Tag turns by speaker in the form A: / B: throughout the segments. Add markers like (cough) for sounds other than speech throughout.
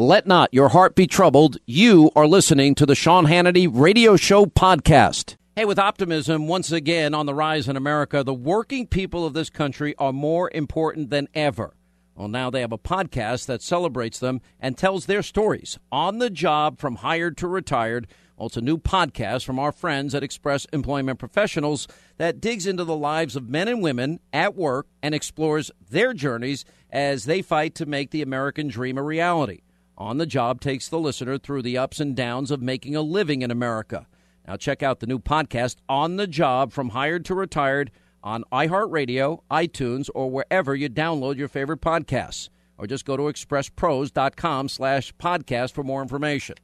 A: Let not your heart be troubled. You are listening to the Sean Hannity Radio Show podcast. Hey, with optimism once again on the rise in America, the working people of this country are more important than ever. Well, now they have a podcast that celebrates them and tells their stories on the job from hired to retired. Well, it's a new podcast from our friends at Express Employment Professionals that digs into the lives of men and women at work and explores their journeys as they fight to make the American dream a reality. On the Job takes the listener through the ups and downs of making a living in America. Now, check out the new podcast, On the Job From Hired to Retired, on iHeartRadio, iTunes, or wherever you download your favorite podcasts. Or just go to expresspros.com slash podcast for more information.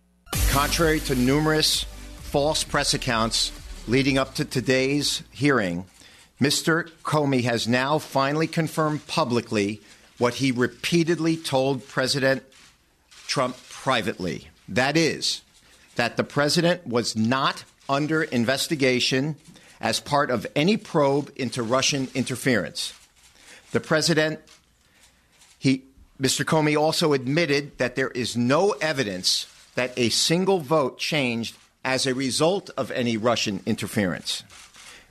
B: Contrary to numerous false press accounts leading up to today's hearing, Mr. Comey has now finally confirmed publicly what he repeatedly told President Trump privately. That is, that the president was not under investigation as part of any probe into Russian interference. The president, he, Mr. Comey also admitted that there is no evidence that a single vote changed as a result of any Russian interference.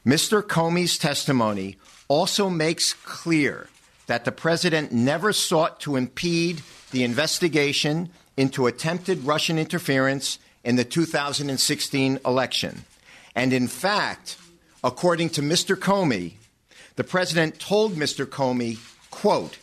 B: Mr. Comey's testimony also makes clear that the president never sought to impede the investigation into attempted Russian interference in the 2016 election. And in fact, according to Mr. Comey, the president told Mr. Comey, quote,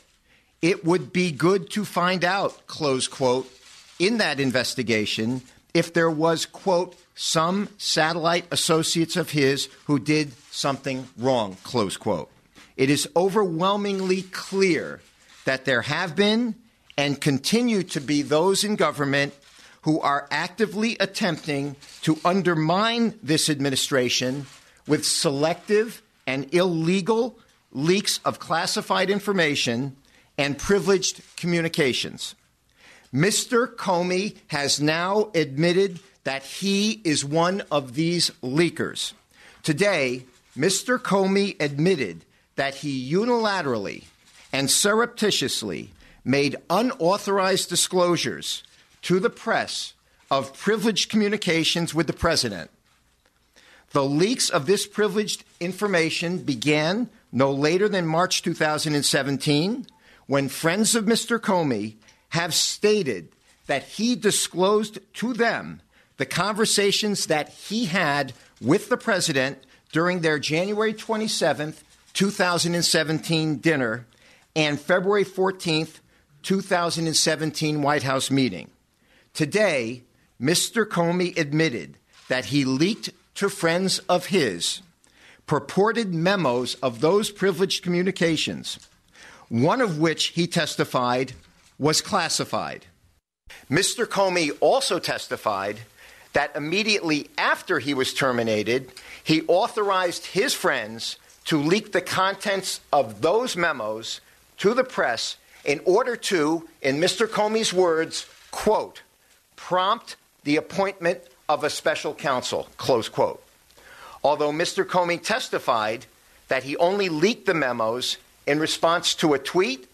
B: it would be good to find out, close quote, in that investigation if there was, quote, some satellite associates of his who did something wrong, close quote. It is overwhelmingly clear that there have been and continue to be those in government who are actively attempting to undermine this administration with selective and illegal leaks of classified information and privileged communications. Mr. Comey has now admitted that he is one of these leakers. Today, Mr. Comey admitted that he unilaterally and surreptitiously made unauthorized disclosures to the press of privileged communications with the president. The leaks of this privileged information began no later than March 2017 when friends of Mr. Comey have stated that he disclosed to them the conversations that he had with the president during their January 27th, 2017 dinner and February 14th, 2017 White House meeting. Today, Mr. Comey admitted that he leaked to friends of his purported memos of those privileged communications. one of which he testified was classified. Mr. Comey also testified that immediately after he was terminated, he authorized his friends to leak the contents of those memos to the press in order to, in Mr. Comey's words, quote, prompt the appointment of a special counsel, close quote. Although Mr. Comey testified that he only leaked the memos in response to a tweet,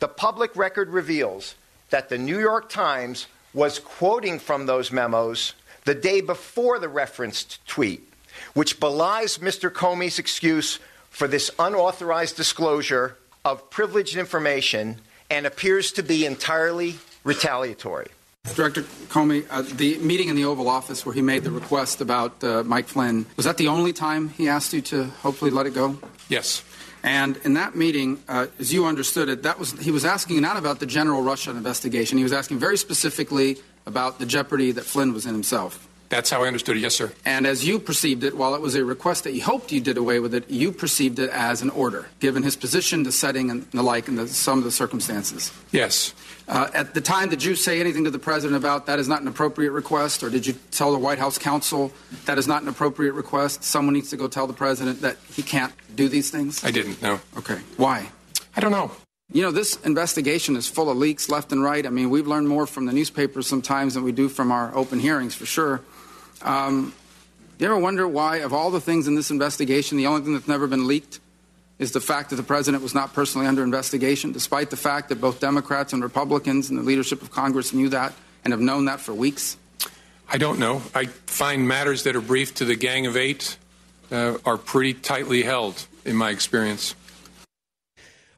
B: the public record reveals that the New York Times was quoting from those memos the day before the referenced tweet, which belies Mr. Comey's excuse for this unauthorized disclosure of privileged information and appears to be entirely retaliatory.
C: Director Comey, uh, the meeting in the Oval Office where he made the request about uh, Mike Flynn, was that the only time he asked you to hopefully let it go?
D: Yes.
C: And in that meeting, uh, as you understood it, that was he was asking not about the general Russia investigation. He was asking very specifically about the jeopardy that Flynn was in himself.
D: That's how I understood it, yes, sir.
C: And as you perceived it, while it was a request that you hoped you did away with it, you perceived it as an order, given his position, the setting, and the like, and the, some of the circumstances.
D: Yes.
C: Uh, at the time, did you say anything to the president about that is not an appropriate request, or did you tell the White House counsel that is not an appropriate request? Someone needs to go tell the president that he can't do these things?
D: I didn't, no.
C: Okay. Why?
D: I don't know.
C: You know, this investigation is full of leaks left and right. I mean, we've learned more from the newspapers sometimes than we do from our open hearings, for sure. Um, you ever wonder why, of all the things in this investigation, the only thing that's never been leaked is the fact that the president was not personally under investigation, despite the fact that both Democrats and Republicans and the leadership of Congress knew that and have known that for weeks?
D: I don't know. I find matters that are briefed to the Gang of Eight uh, are pretty tightly held, in my experience.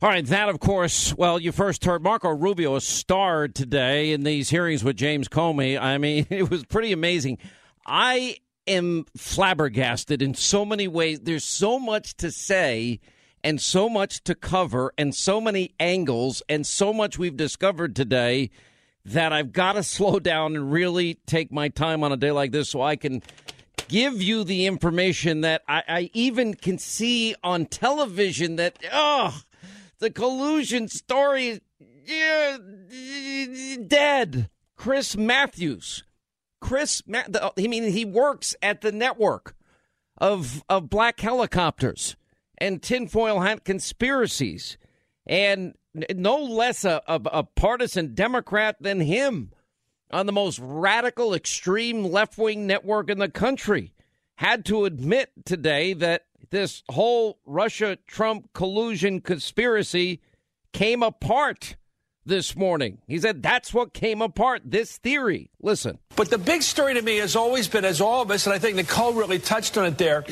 A: All right, that of course. Well, you first heard Marco Rubio starred today in these hearings with James Comey. I mean, (laughs) it was pretty amazing. I am flabbergasted in so many ways. There's so much to say and so much to cover and so many angles and so much we've discovered today that I've got to (laughs) slow down and really take my time on a day like this so I can give you the information that I, I even can see on television that, oh, the collusion story, yeah, dead. Chris Matthews Chris, I mean, he works at the network of of black helicopters and tinfoil hat conspiracies, and no less a, a, a partisan Democrat than him on the most radical, extreme left wing network in the country had to admit today that this whole Russia Trump collusion conspiracy came apart this morning. He said that's what came apart, this theory. Listen.
E: But the big story to me has always been, as all of us, and I think Nicole really touched on it there,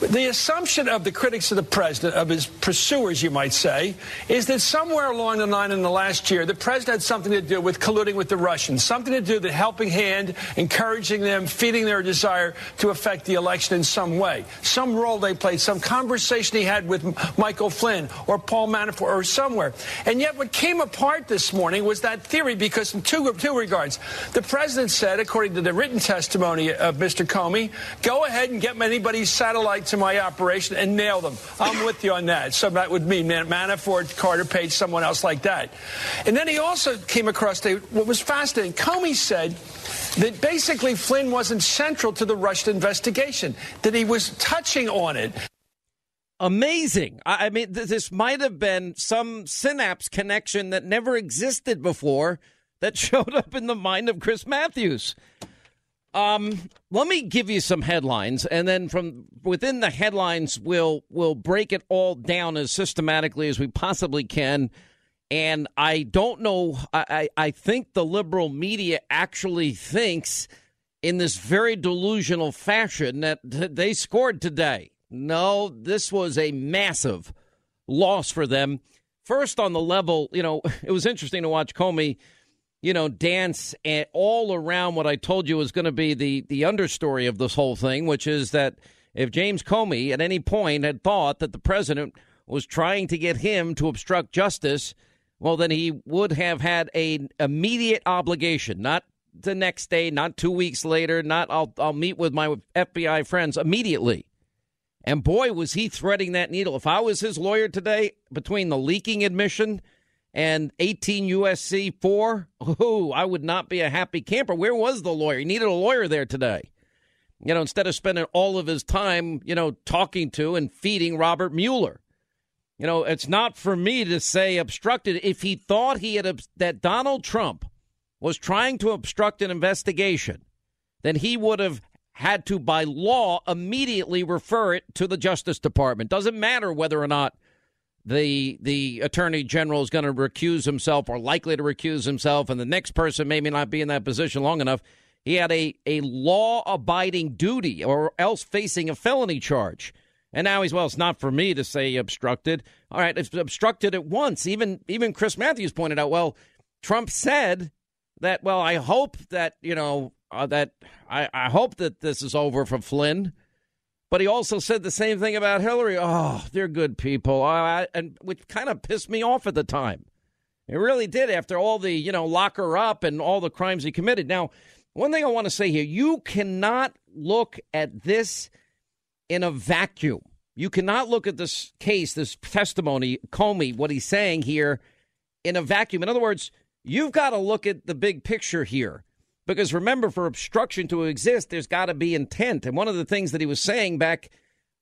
E: the assumption of the critics of the president, of his pursuers, you might say, is that somewhere along the line in the last year, the president had something to do with colluding with the Russians, something to do with the helping hand, encouraging them, feeding their desire to affect the election in some way. Some role they played, some conversation he had with Michael Flynn or Paul Manafort or somewhere. And yet what came apart this morning was that theory because in two, two regards. The president said, according to the written testimony of Mr. Comey, go ahead and get anybody's satellite to my operation and nail them. I'm with you on that. So that would mean Manafort, Carter Page, someone else like that. And then he also came across the, what was fascinating. Comey said that basically Flynn wasn't central to the Russia investigation, that he was touching on it
A: amazing. I mean, this might have been some synapse connection that never existed before that (laughs) showed up in the mind of Chris Matthews. Um, let me give you some headlines, and then from within the headlines, we'll we'll break it all down as systematically as we possibly can. And I don't know. I I think the liberal media actually thinks in this very delusional fashion that they scored today. No, this was a massive loss for them. First, on the level, you know, (laughs) it was interesting to watch Comey you know, dance all around what I told you was going to be the the understory of this whole thing, which is that if James Comey at any point had thought that the president was trying to get him to obstruct justice, well, then he would have had an immediate obligation, not the next day, not two weeks later, not I'll I'll meet with my FBI friends immediately. And boy, was he threading that needle. If I was his lawyer today, between the leaking admission and 18 USC 4, oh, I would not be a happy camper. Where was the lawyer? He needed a lawyer there today. You know, instead of spending all of his time, you know, talking to and feeding Robert Mueller. You know, it's not for me to say obstructed. If he thought he had that Donald Trump was trying to obstruct an investigation, then he would have had to, by law, immediately refer it to the Justice Department. Doesn't matter whether or not the the attorney general is going to recuse himself or likely to recuse himself, and the next person maybe not be in that position long enough. He had a, a law abiding duty or else facing a felony charge. And now he's well, it's not for me to say obstructed. All right, it's obstructed at once. Even even Chris Matthews pointed out, well, Trump said that, well, I hope that, you know, uh, that I, I hope that this is over for Flynn. But he also said the same thing about Hillary. Oh, they're good people, uh, and which kind of pissed me off at the time. It really did after all the you know lock her up and all the crimes he committed. Now, one thing I want to say here: you cannot look at this in a vacuum. You cannot look at this case, this testimony, Comey, what he's saying here, in a vacuum. In other words, you've got to look at the big picture here. Because remember, for obstruction to exist, there's got to be intent. And one of the things that he was saying back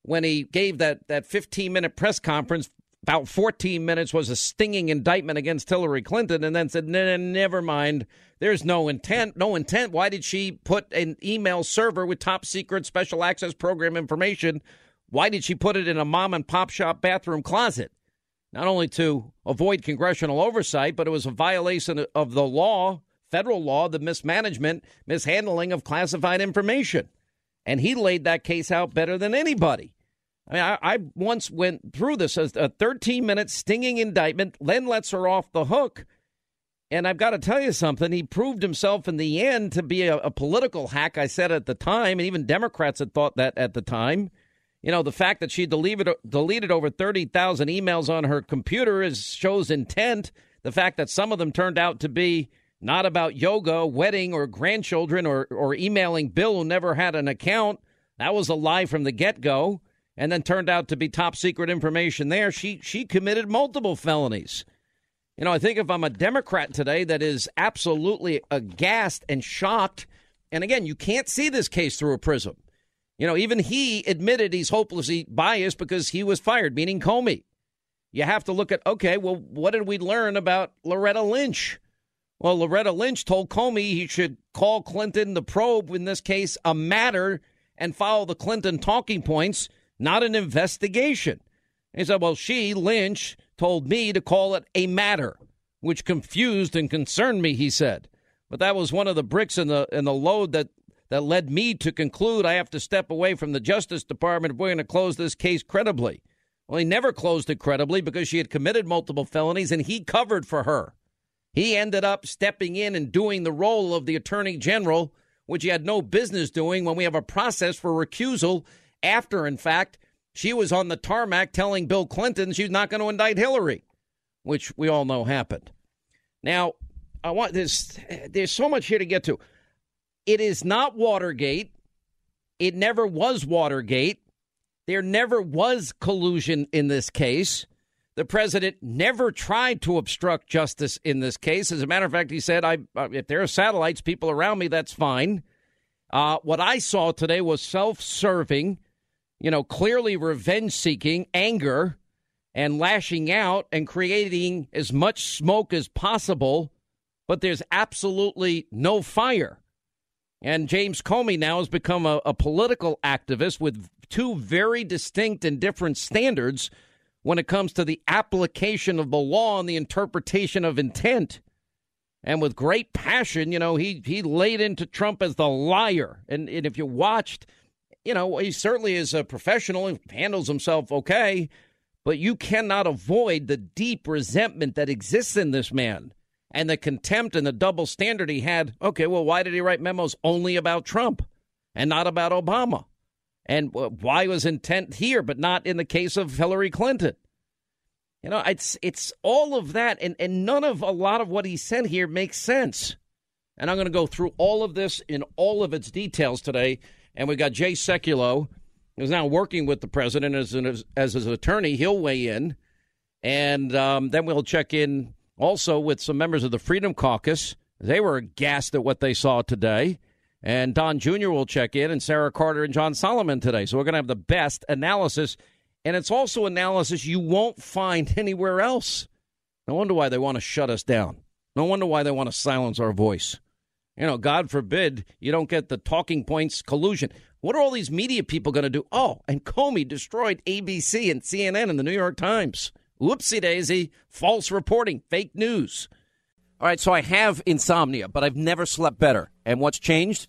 A: when he gave that, that 15 minute press conference, about 14 minutes was a stinging indictment against Hillary Clinton, and then said, never mind, there's no intent. No intent. Why did she put an email server with top secret special access program information? Why did she put it in a mom and pop shop bathroom closet? Not only to avoid congressional oversight, but it was a violation of the law federal law, the mismanagement, mishandling of classified information. And he laid that case out better than anybody. I mean, I, I once went through this as a 13 minute stinging indictment. Len lets her off the hook. And I've got to tell you something. He proved himself in the end to be a, a political hack, I said at the time. And even Democrats had thought that at the time. You know, the fact that she deleted, deleted over 30,000 emails on her computer is, shows intent. The fact that some of them turned out to be not about yoga, wedding, or grandchildren, or, or emailing Bill, who never had an account. That was a lie from the get go, and then turned out to be top secret information there. She, she committed multiple felonies. You know, I think if I'm a Democrat today that is absolutely aghast and shocked, and again, you can't see this case through a prism. You know, even he admitted he's hopelessly biased because he was fired, meaning Comey. You have to look at, okay, well, what did we learn about Loretta Lynch? Well, Loretta Lynch told Comey he should call Clinton the probe, in this case, a matter, and follow the Clinton talking points, not an investigation. He said, Well, she, Lynch, told me to call it a matter, which confused and concerned me, he said. But that was one of the bricks in the in the load that, that led me to conclude I have to step away from the Justice Department if we're going to close this case credibly. Well, he never closed it credibly because she had committed multiple felonies and he covered for her. He ended up stepping in and doing the role of the attorney general, which he had no business doing when we have a process for recusal after, in fact, she was on the tarmac telling Bill Clinton she's not going to indict Hillary, which we all know happened. Now, I want this. There's so much here to get to. It is not Watergate. It never was Watergate. There never was collusion in this case. The president never tried to obstruct justice in this case. As a matter of fact, he said, "I uh, if there are satellites, people around me, that's fine." Uh, what I saw today was self-serving, you know, clearly revenge-seeking, anger, and lashing out and creating as much smoke as possible. But there's absolutely no fire. And James Comey now has become a, a political activist with two very distinct and different standards when it comes to the application of the law and the interpretation of intent. And with great passion, you know, he, he laid into Trump as the liar. And, and if you watched, you know, he certainly is a professional and handles himself okay, but you cannot avoid the deep resentment that exists in this man and the contempt and the double standard he had. Okay, well, why did he write memos only about Trump and not about Obama? And why was intent here, but not in the case of Hillary Clinton? You know, it's it's all of that, and, and none of a lot of what he said here makes sense. And I'm going to go through all of this in all of its details today. And we got Jay Sekulow, who's now working with the president as, an, as, as his attorney. He'll weigh in. And um, then we'll check in also with some members of the Freedom Caucus. They were aghast at what they saw today. And Don Jr. will check in, and Sarah Carter and John Solomon today. So we're going to have the best analysis. And it's also analysis you won't find (laughs) anywhere else. No wonder why they want to shut us down. No wonder why they want to silence our voice. You know, God forbid you don't get the talking points collusion. What are all these media people going to do? Oh, and Comey destroyed ABC and CNN and the New York Times. Whoopsie daisy, false reporting, fake news. All right, so I have insomnia, but I've never slept better. And what's changed?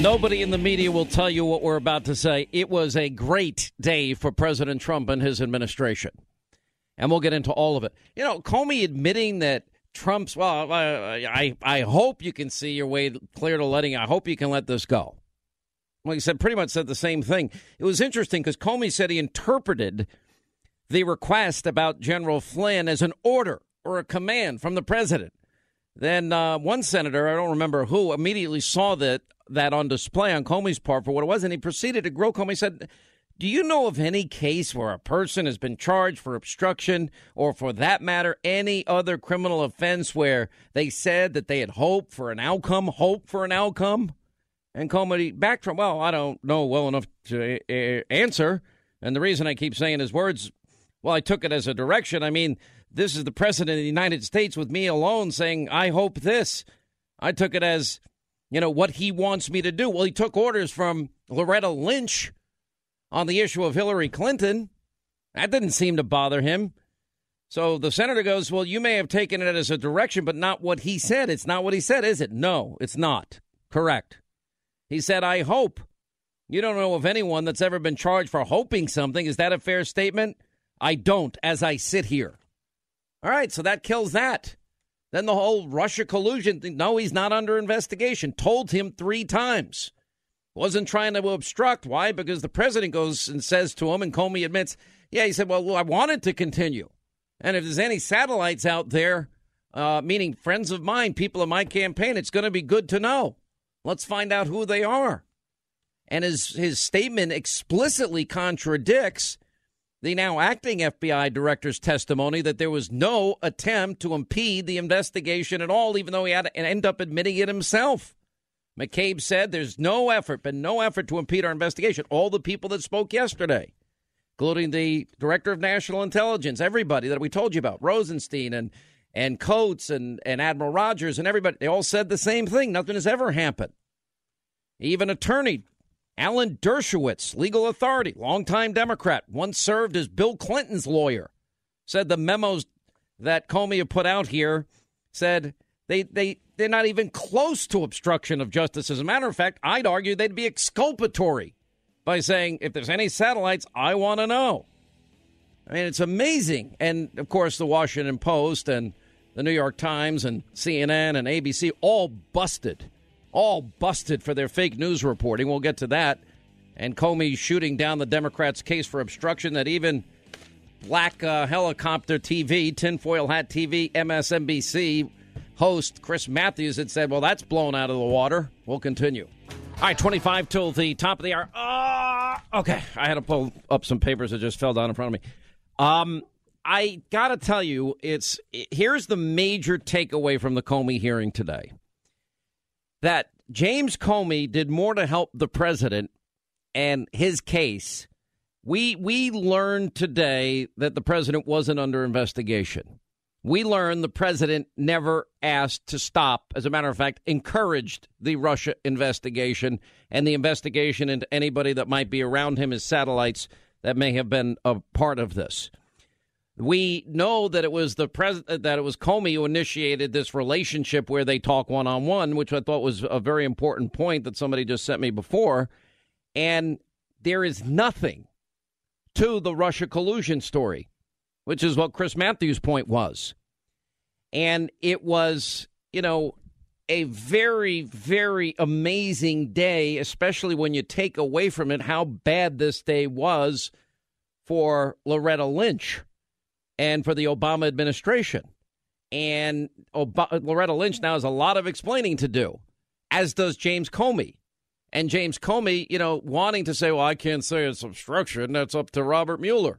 A: Nobody in the media will tell you what we're about to say. It was a great day for President Trump and his administration. And we'll get into all of it. You know, Comey admitting that Trump's, well, I, I hope you can see your way clear to letting, I hope you can let this go. Well, he said, pretty much said the same thing. It was interesting because Comey said he interpreted the request about General Flynn as an order or a command from the president. Then uh, one senator, I don't remember who, immediately saw that that on display on Comey's part for what it was, and he proceeded to grill Comey. Said, "Do you know of any case where a person has been charged for obstruction, or for that matter, any other criminal offense where they said that they had hope for an outcome, hope for an outcome?" And Comey backed from, "Well, I don't know well enough to uh, answer." And the reason I keep saying his words, well, I took it as a direction. I mean, this is the president of the United States with me alone saying, "I hope this." I took it as you know, what he wants me to do. Well, he took orders from Loretta Lynch on the issue of Hillary Clinton. That didn't seem to bother him. So the senator goes, Well, you may have taken it as a direction, but not what he said. It's not what he said, is it? No, it's not. Correct. He said, I hope. You don't know of anyone that's ever been charged for hoping something. Is that a fair statement? I don't, as I sit here. All right, so that kills that. Then the whole Russia collusion thing. No, he's not under investigation. Told him three times. Wasn't trying to obstruct. Why? Because the president goes and says to him, and Comey admits, yeah, he said, well, I wanted to continue. And if there's any satellites out there, uh, meaning friends of mine, people in my campaign, it's going to be good to know. Let's find out who they are. And his, his statement explicitly contradicts the now acting FBI director's testimony that there was no attempt to impede the investigation at all, even though he had to end up admitting it himself. McCabe said there's no effort, been no effort to impede our investigation. All the people that spoke yesterday, including the director of national intelligence, everybody that we told you about, Rosenstein and and Coats and, and Admiral Rogers and everybody, they all said the same thing. Nothing has ever happened. Even attorney Alan Dershowitz, legal authority, longtime Democrat, once served as Bill Clinton's lawyer, said the memos that Comey put out here said they, they, they're not even close to obstruction of justice. As a matter of fact, I'd argue they'd be exculpatory by saying, if there's any satellites, I want to know. I mean, it's amazing. And of course, the Washington Post and the New York Times and CNN and ABC all busted all busted for their fake news reporting. We'll get to that. And Comey shooting down the Democrats' case for obstruction that even black uh, helicopter TV, tinfoil hat TV, MSNBC host Chris Matthews had said, well, that's blown out of the water. We'll continue. All right, 25 till the top of the hour. Uh, okay, I had to pull up some papers that just fell down in front of me. Um, I got to tell you, it's here's the major takeaway from the Comey hearing today that James Comey did more to help the president and his case We we learned today that the president wasn't under investigation. We learned the president never asked to stop. As a matter of fact, encouraged the Russia investigation and the investigation into anybody that might be around him as satellites that may have been a part of this. We know that it was the president uh, that it was Comey who initiated this relationship where they talk one on one, which I thought was a very important point that somebody just sent me before. And there is nothing to the Russia collusion story, which is what Chris Matthews' point was. And it was, you know, a very, very amazing day, especially when you take away from it how bad this day was for Loretta Lynch and for the Obama administration. And Ob- Loretta Lynch now has a lot of explaining to do, as does James Comey. And James Comey, you know, wanting to say, well, I can't say it's obstruction. That's up to Robert Mueller.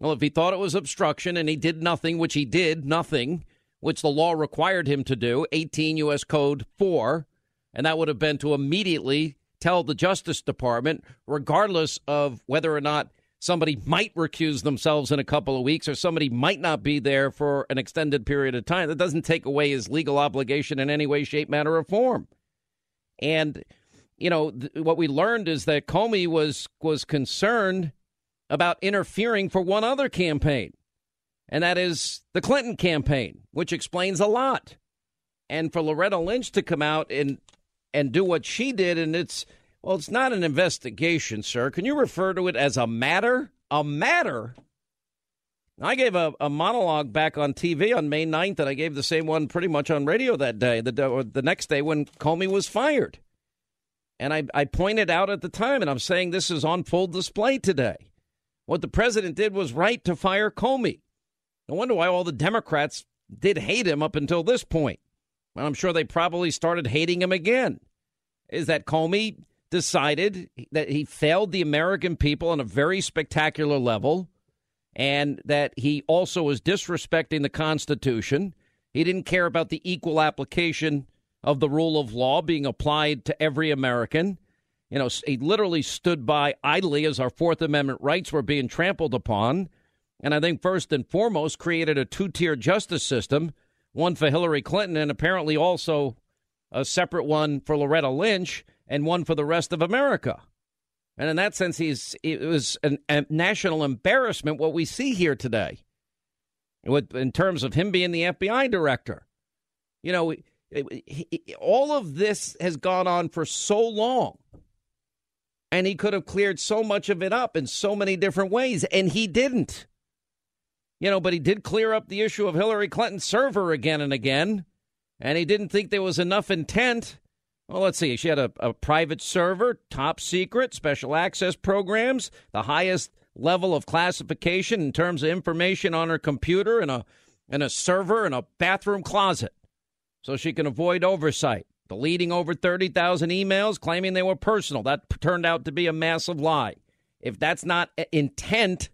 A: Well, if he thought it was obstruction and he did nothing, which he did, nothing, which the law required him to do, 18 U.S. Code 4, and that would have been to immediately tell the Justice Department, regardless of whether or not somebody might recuse themselves in a couple of weeks or somebody might not be there for an extended period of time. That doesn't take away his legal obligation in any way, shape, manner, or form. And you know, th- what we learned is that Comey was was concerned about interfering for one other campaign, and that is the Clinton campaign, which explains a lot. And for Loretta Lynch to come out and and do what she did, and it's well, it's not an investigation, sir. Can you refer to it as a matter? A matter? I gave a, a monologue back on TV on May 9th, and I gave the same one pretty much on radio that day, the, the next day when Comey was fired. And I, I pointed out at the time, and I'm saying this is on full display today. What the president did was right to fire Comey. No wonder why all the Democrats did hate him up until this point. I'm sure they probably started hating him again. Is that Comey decided that he failed the American people on a very spectacular level and that he also was disrespecting the Constitution. He didn't care about the equal application of the rule of law being applied to every American. You know, he literally stood by idly as our Fourth Amendment rights were being trampled upon. And I think first and foremost created a two tier justice system, one for Hillary Clinton and apparently also a separate one for Loretta Lynch and one for the rest of America. And in that sense, he's it was an, a national embarrassment what we see here today, in terms of him being the FBI director. You know, all of this has gone on for so long. And he could have cleared so much of it up in so many different ways, and he didn't. You know, but he did clear up the issue of Hillary Clinton's server again and again, and he didn't think there was enough intent. Well, let's see. She had a, a private server, top secret, special access programs, the highest level of classification in terms of information on her computer, and a and a server and a bathroom closet so she can avoid oversight. Deleting over 30,000 emails claiming they were personal. That turned out to be a massive lie. If that's not uh, intent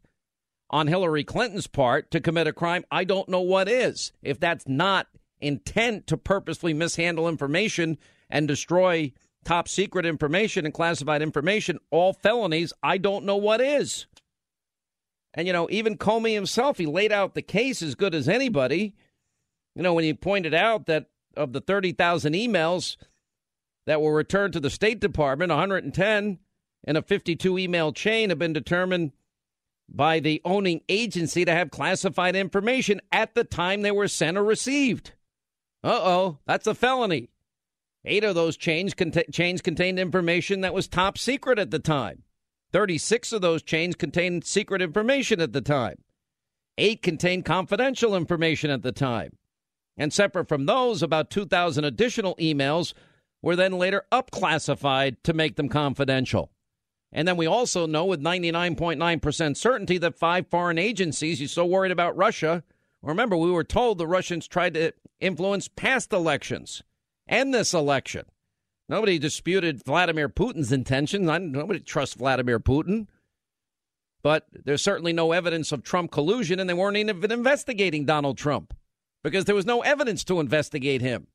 A: on Hillary Clinton's part to commit a crime, I don't know what is. If that's not intent to purposely mishandle information and destroy top secret information and classified information, all felonies, I don't know what is. And, you know, even Comey himself, he laid out the case as good as anybody. You know, when he pointed out that of the 30,000 emails that were returned to the State Department, 110 in a 52 email chain have been determined by the owning agency to have classified information at the time they were sent or received. Uh oh, that's a felony. Eight of those chains, chains contained information that was top secret at the time. 36 of those chains contained secret information at the time. Eight contained confidential information at the time. And separate from those, about 2,000 additional emails were then later upclassified to make them confidential. And then we also know with 99.9% certainty that five foreign agencies, you're so worried about Russia. Remember, we were told the Russians tried to influence past elections and this election. Nobody disputed Vladimir Putin's intentions. I, Nobody trusts Vladimir Putin. But there's certainly no evidence of Trump collusion, and they weren't even investigating Donald Trump because there was no evidence to investigate him.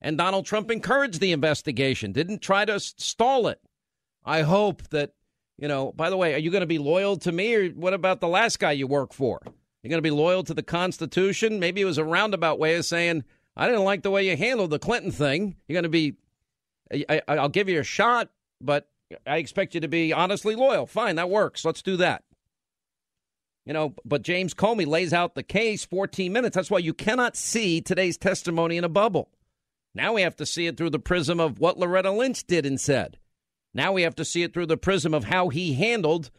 A: And Donald Trump encouraged the investigation, didn't try to stall it. I hope that You know, by the way, are you going to be loyal to me or what about the last guy you work for? You're going to be loyal to the Constitution? Maybe it was a roundabout way of saying, I didn't like the way you handled the Clinton thing. You're going to be, I, will give you a shot, but I expect you to be honestly loyal. Fine, that works. Let's do that. You know, but James Comey lays out the case 14 minutes. That's why you cannot see today's testimony in a bubble. Now we have to see it through the prism of what Loretta Lynch did and said. Now we have to see it through the prism of how he handled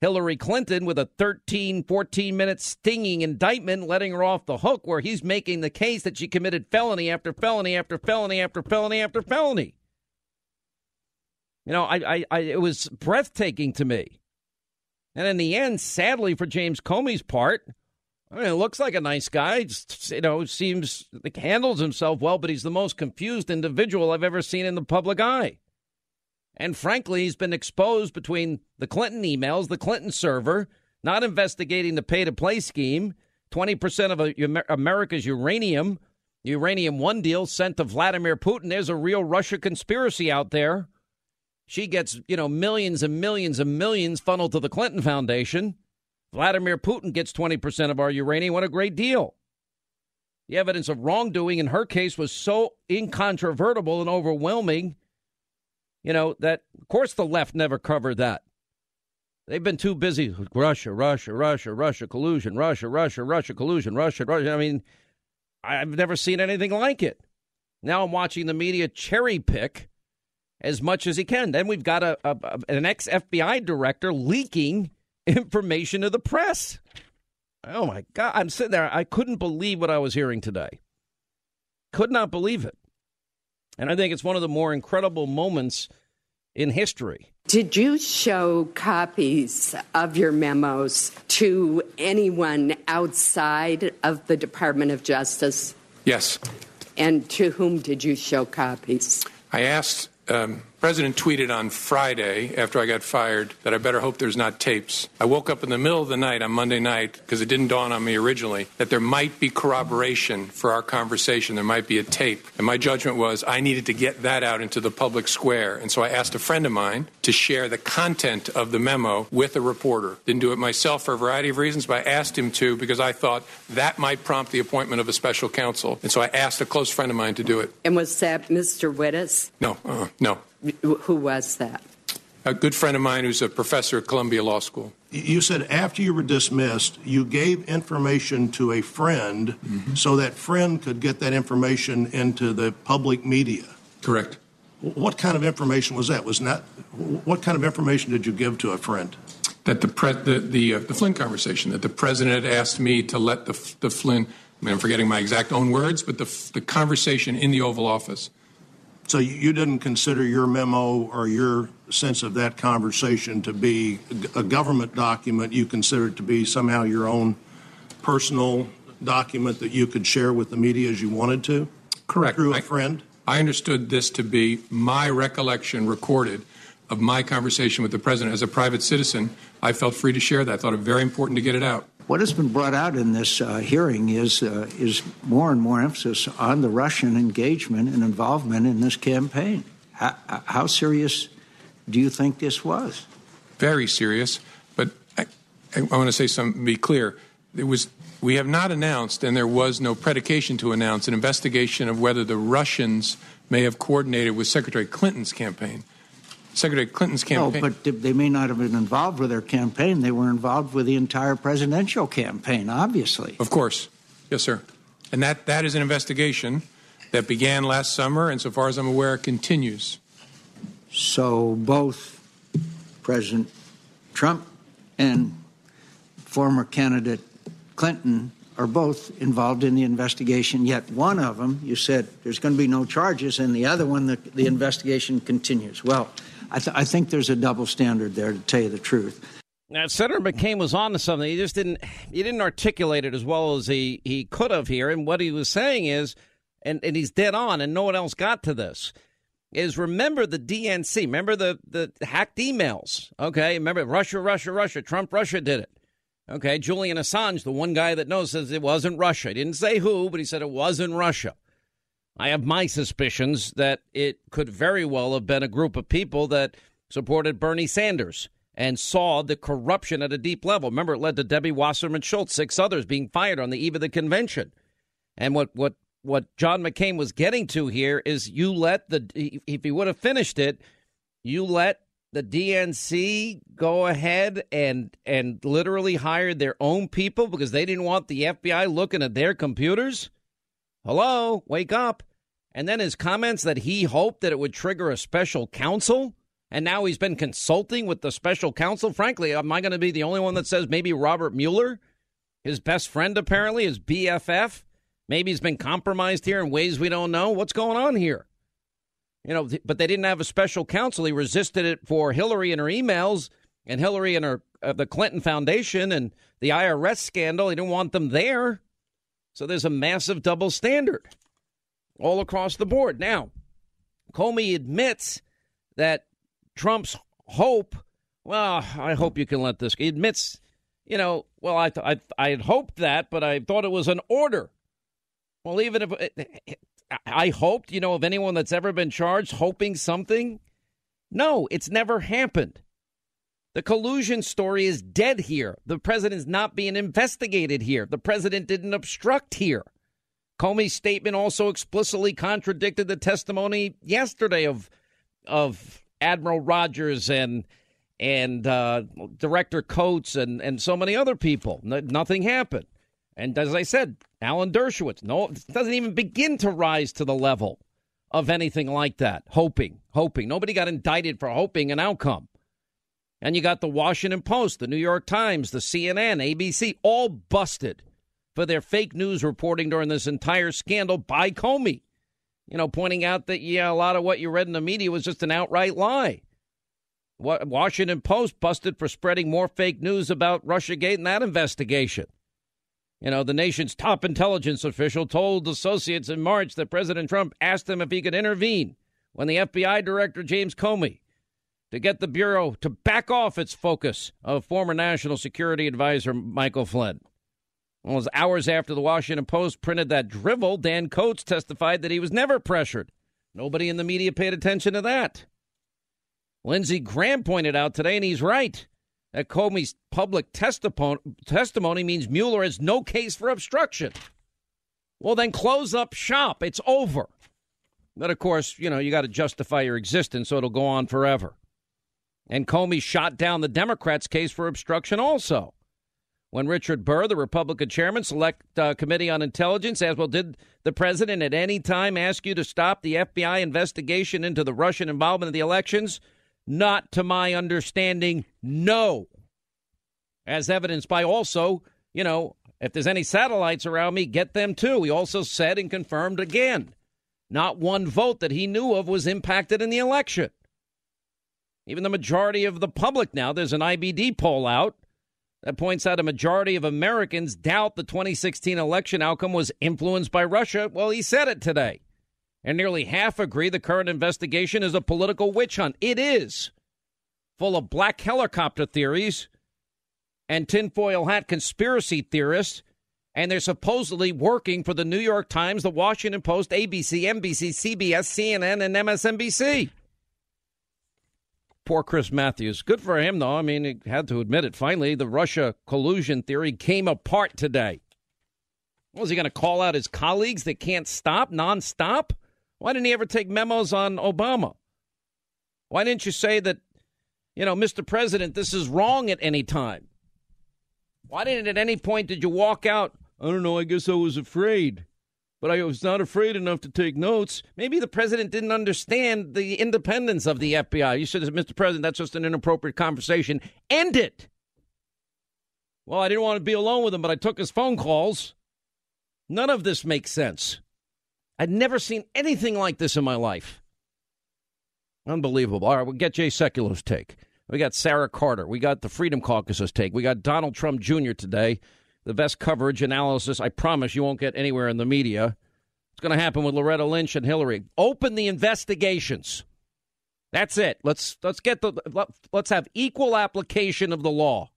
A: Hillary Clinton with a 13, 14 minute stinging indictment, letting her off the hook, where he's making the case that she committed felony after felony after felony after felony after felony. You know, I, I, I it was breathtaking to me. And in the end, sadly for James Comey's part, I mean, it looks like a nice guy. You know, seems like handles himself well, but he's the most confused individual I've ever seen in the public eye. And frankly, he's been exposed between the Clinton emails, the Clinton server, not investigating the pay to play scheme, 20% of America's uranium, uranium one deal sent to Vladimir Putin. There's a real Russia conspiracy out there. She gets, you know, millions and millions and millions funneled to the Clinton Foundation. Vladimir Putin gets 20% of our uranium. What a great deal. The evidence of wrongdoing in her case was so incontrovertible and overwhelming you know, that, of course, the left never covered that. They've been too busy. Russia, Russia, Russia, Russia, collusion, Russia, Russia, Russia, collusion, Russia, Russia. I mean, I've never seen anything like it. Now I'm watching the media cherry pick as much as he can. Then we've got a, a an ex FBI director leaking (laughs) information to the press. Oh my God. I'm sitting there. I couldn't believe what I was hearing today. Could not believe it. And I think it's one of the more incredible moments in history.
F: Did you show copies of your memos to anyone outside of the Department of Justice?
D: Yes.
F: And to whom did you show copies?
D: I asked um, President tweeted on Friday after I got fired that I better hope there's not tapes. I woke up in the middle of the night on Monday night because it didn't dawn on me originally that there might be corroboration for our conversation. There might be a tape. And my judgment was I needed to get that out into the public square. And so I asked a friend of mine to share the content of the memo with a reporter. Didn't do it myself for a variety of reasons, but I asked him to because I thought that might prompt the appointment of a special counsel. And so I asked a close friend of mine to do it.
F: And was that Mr. Wittes?
D: No, uh, no.
F: Who was that?
D: A good friend of mine who's a professor at Columbia Law School.
G: You said after you were dismissed, you gave information to a friend mm-hmm. so that friend could get that information into the public media.
D: Correct.
G: What kind of information was that? Was not what kind of information did you give to a friend?
D: That the pre- the the, uh, the Flynn conversation that the president had asked me to let the the Flynn. I mean, I'm forgetting my exact own words, but the the conversation in the Oval Office
G: so you didn't consider your memo or your sense of that conversation to be a government document. You considered it to be somehow your own personal document that you could share with the media as you wanted to?
D: Correct.
G: Through a friend?
D: I, I understood this to be my recollection recorded of my conversation with the president as a private citizen. I felt free to share that. I thought it very important to get it out.
H: What has been brought out in this uh, hearing is uh, is more and more emphasis on the Russian engagement and involvement in this campaign. How, how serious do you think this was?
D: Very serious. But I, I want to say something. Be clear. It was. We have not announced, and there was no predication to announce, an investigation of whether the Russians may have coordinated with Secretary Clinton's campaign. Secretary Clinton's campaign.
H: No, but they may not have been involved with their campaign. They were involved with the entire presidential campaign, obviously.
D: Of course. Yes, sir. And that, that is an investigation that began last summer, and so far as I'm aware, continues.
H: So both President Trump and former candidate Clinton are both involved in the investigation, yet one of them, you said there's going to be no charges, and the other one, the, the investigation continues. Well, I, th- I think there's a double standard there, to tell you the truth.
A: Now, Senator McCain was on to something. He just didn't he didn't articulate it as well as he, he could have here. And what he was saying is, and, and he's dead on, and no one else got to this, is remember the DNC. Remember the, the hacked emails. Okay. Remember Russia, Russia, Russia. Trump, Russia did it. Okay. Julian Assange, the one guy that knows, says it wasn't Russia. He didn't say who, but he said it wasn't Russia. I have my suspicions that it could very well have been a group of people that supported Bernie Sanders and saw the corruption at a deep level. Remember, it led to Debbie Wasserman Schultz, six others being fired on the eve of the convention. And what, what, what John McCain was getting to here is you let the, if he would have finished it, you let the DNC go ahead and and literally hired their own people because they didn't want the FBI looking at their computers? Hello, wake up. And then his comments that he hoped that it would trigger a special counsel, and now he's been consulting with the special counsel. Frankly, am I going to be the only one that says maybe Robert Mueller, his best friend apparently, his BFF, maybe he's been compromised here in ways we don't know? What's going on here? You know, but they didn't have a special counsel. He resisted it for Hillary and her emails and Hillary and her uh, the Clinton Foundation and the IRS scandal. He didn't want them there. So there's a massive double standard all across the board. Now, Comey admits that Trump's hope, well, I hope you can let this. He admits, you know, well, I, I, I had hoped that, but I thought it was an order. Well, even if I hoped, you know, of anyone that's ever been charged hoping something. No, it's never happened. The collusion story is dead here. The president's not being investigated here. The president didn't obstruct here. Comey's statement also explicitly contradicted the testimony yesterday of of Admiral Rogers and and uh, Director Coats and and so many other people. nothing happened. And as I said, Alan Dershowitz, no, doesn't even begin to rise to the level of anything like that. Hoping, hoping. Nobody got indicted for hoping an outcome. And you got the Washington Post, the New York Times, the CNN, ABC, all busted for their fake news reporting during this entire scandal by Comey. You know, pointing out that, yeah, a lot of what you read in the media was just an outright lie. Washington Post busted for spreading more fake news about Russiagate in that investigation. You know, the nation's top intelligence official told associates in March that President Trump asked him if he could intervene when the FBI director James Comey to get the Bureau to back off its focus of former National Security Advisor Michael Flynn. Well, hours after the Washington Post printed that drivel, Dan Coats testified that he was never pressured. Nobody in the media paid attention to that. Lindsey Graham pointed out today, and he's right that Comey's public testimony means Mueller has no case for obstruction. Well, then close up shop. It's over. But of course, you know, you got to justify your existence, so it'll go on forever. And Comey shot down the Democrats' case for obstruction also. When Richard Burr, the Republican chairman, select uh, committee on intelligence, asked, well, did the president at any time ask you to stop the FBI investigation into the Russian involvement in the elections? Not to my understanding, no. As evidenced by also, you know, if there's any satellites around me, get them too. He also said and confirmed again not one vote that he knew of was impacted in the election. Even the majority of the public now, there's an IBD poll out that points out a majority of Americans doubt the 2016 election outcome was influenced by Russia. Well, he said it today and nearly half agree the current investigation is a political witch hunt. It is full of black helicopter theories and tinfoil hat conspiracy theorists, and they're supposedly working for the New York Times, the Washington Post, ABC, NBC, CBS, CNN, and MSNBC. Poor Chris Matthews. Good for him, though. I mean, he had to admit it. Finally, the Russia collusion theory came apart today. Was he going to call out his colleagues that can't stop nonstop? Why didn't he ever take memos on Obama? Why didn't you say that, you know, Mr. President, this is wrong at any time? Why didn't at any point did you walk out? I don't know, I guess I was afraid. But I was not afraid enough to take notes. Maybe the president didn't understand the independence of the FBI. You said, Mr. President, that's just an inappropriate conversation. End it. Well, I didn't want to be alone with him, but I took his phone calls. None of this makes sense. I'd never seen anything like this in my life. Unbelievable. All right, we'll get Jay Sekulows' take. We got Sarah Carter. We got the Freedom Caucus's take. We got Donald Trump Jr. today. The best coverage, analysis, I promise you won't get anywhere in the media. It's going to happen with Loretta Lynch and Hillary. Open the investigations. That's it. Let's let's get the let's have equal application of the law.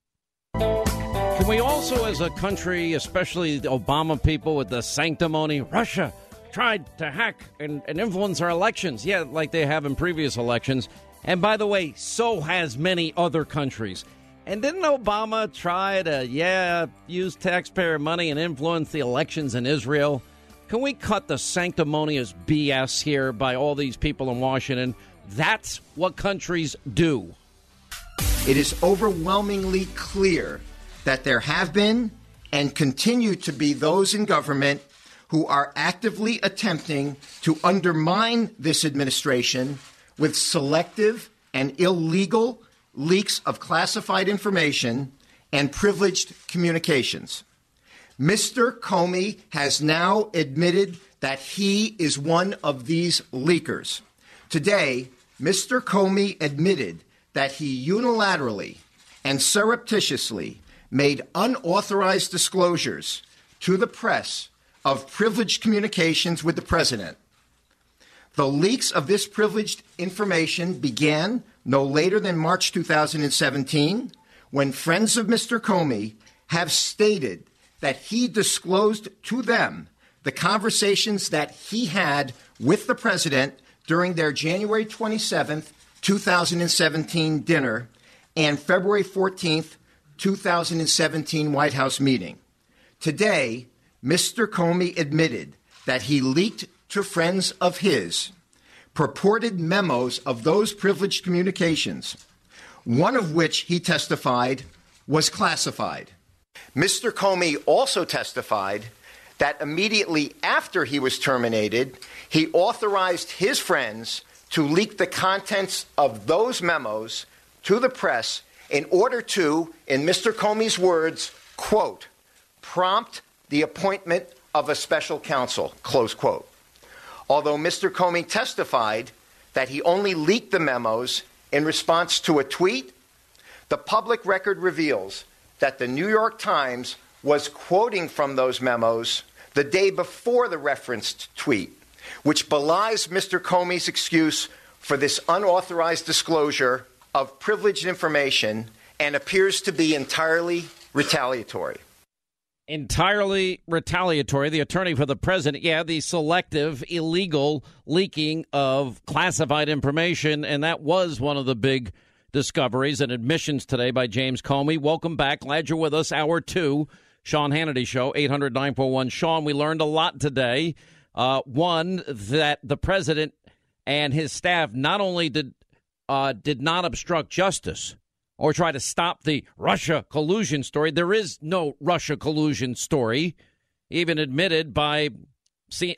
A: Can we also, as a country, especially the Obama people with the sanctimony, Russia, tried to hack and, and influence our elections. Yeah, like they have in previous elections. And by the way, so has many other countries. And didn't Obama try to, yeah, use taxpayer money and influence the elections in Israel? Can we cut the sanctimonious BS here by all these people in Washington? That's what countries do.
B: It is overwhelmingly clear that there have been and continue to be those in government who are actively attempting to undermine this administration with selective and illegal leaks of classified information and privileged communications. Mr. Comey has now admitted that he is one of these leakers. Today, Mr. Comey admitted that he unilaterally and surreptitiously made unauthorized disclosures to the press of privileged communications with the president. The leaks of this privileged information began no later than March 2017 when friends of Mr. Comey have stated that he disclosed to them the conversations that he had with the president during their January 27th, 2017 dinner and February 14th, 2017 White House meeting. Today, Mr. Comey admitted that he leaked to friends of his purported memos of those privileged communications, one of which he testified was classified. Mr. Comey also testified that immediately after he was terminated, he authorized his friends to leak the contents of those memos to the press in order to, in Mr. Comey's words, quote, prompt the appointment of a special counsel, close quote. Although Mr. Comey testified that he only leaked the memos in response to a tweet, the public record reveals that the New York Times was quoting from those memos the day before the referenced tweet, which belies Mr. Comey's excuse for this unauthorized disclosure of privileged information and appears to be entirely retaliatory.
A: Entirely retaliatory. The attorney for the president, yeah, the selective, illegal leaking of classified information. And that was one of the big discoveries and admissions today by James Comey. Welcome back. Glad you're with us. Hour two, Sean Hannity Show, 800 941. Sean, we learned a lot today. Uh, one, that the president and his staff not only did uh, did not obstruct justice or try to stop the Russia collusion story. There is no Russia collusion story, even admitted by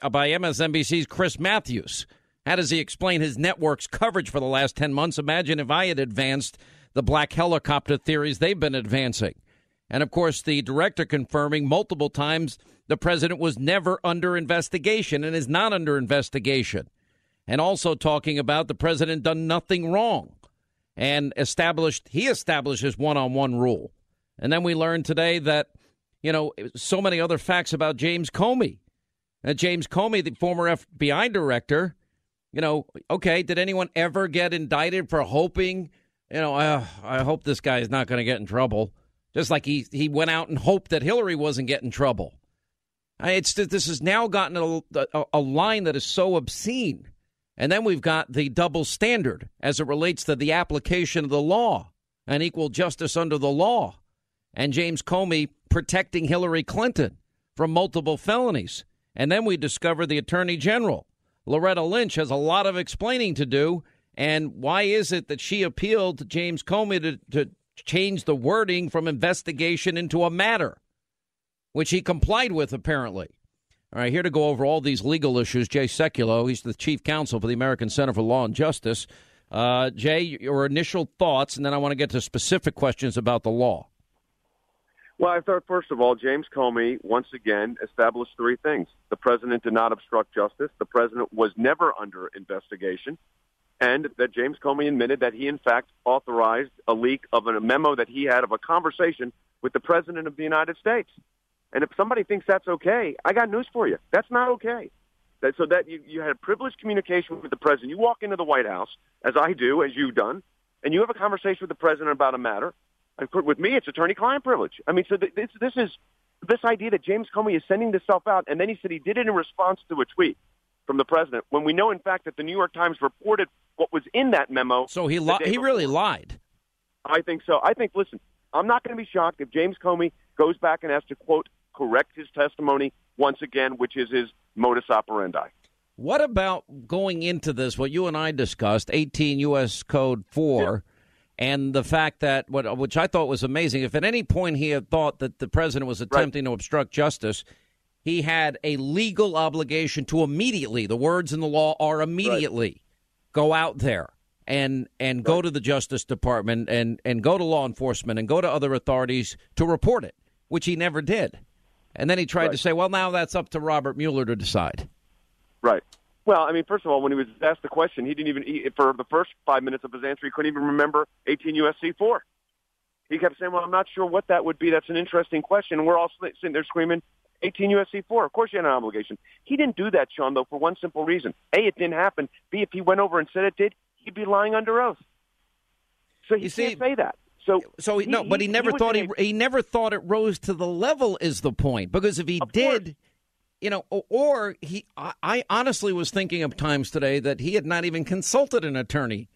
A: uh, by MSNBC's Chris Matthews. How does he explain his network's coverage for the last 10 months? Imagine if I had advanced the black helicopter theories they've been advancing. And of course, the director confirming multiple times the president was never under investigation and is not under investigation and also talking about the president done nothing wrong and established he established his one-on-one rule. And then we learned today that you know so many other facts about James Comey. That James Comey, the former FBI director, you know, okay, did anyone ever get indicted for hoping, you know, uh, I hope this guy is not going to get in trouble. Just like he he went out and hoped that Hillary wasn't getting in trouble. It's this has now gotten a, a, a line that is so obscene and then we've got the double standard as it relates to the application of the law and equal justice under the law. And James Comey protecting Hillary Clinton from multiple felonies. And then we discover the Attorney General. Loretta Lynch has a lot of explaining to do. And why is it that she appealed to James Comey to, to change the wording from investigation into a matter, which he complied with, apparently? All right, here to go over all these legal issues, Jay Sekulow. He's the chief counsel for the American Center for Law and Justice. Uh, Jay, your initial thoughts, and then I want to get to specific questions about the law.
I: Well, I thought, first of all, James Comey once again established three things. The president did not obstruct justice, the president was never under investigation, and that James Comey admitted that he, in fact, authorized a leak of a memo that he had of a conversation with the president of the United States. And if somebody thinks that's okay, I got news for you. That's not okay. That, so that you, you had a privileged communication with the president. You walk into the White House, as I do, as you've done, and you have a conversation with the president about a matter. And with me, it's attorney-client privilege. I mean, so this, this is this idea that James Comey is sending this stuff out, and then he said he did it in response to a tweet from the president, when we know, in fact, that the New York Times reported what was in that memo.
A: So he li- he really lied.
I: I think so. I think. Listen, I'm not going to be shocked if James Comey goes back and has to quote correct his testimony once again, which is his modus operandi.
A: What about going into this? What you and I discussed, 18 U.S. Code 4, yeah. and the fact that, what, which I thought was amazing, if at any point he had thought that the president was attempting right. to obstruct justice, he had a legal obligation to immediately, the words in the law are immediately, right. go out there and and right. go to the Justice Department and, and go to law enforcement and go to other authorities to report it, which he never did. And then he tried to say, well, now that's up to Robert Mueller to decide.
I: Right. Well, I mean, first of all, when he was asked the question, he didn't even he, for the first five minutes of his answer, he couldn't even remember 18 USC four. He kept saying, "Well, I'm not sure what that would be. That's an interesting question." And we're all sitting there screaming, 18 USC 4. Of course you had an obligation. He didn't do that, Sean, though, for one simple reason. A, it didn't happen. B, if he went over and said it did, he'd be lying under oath. So he
A: you
I: can't say that. So,
A: so he, no, but he, he never he thought he, he never thought it rose to the level. Is the point? Because if he did,
I: course
A: you know, or he, I honestly was thinking of times today that he had not even consulted an attorney.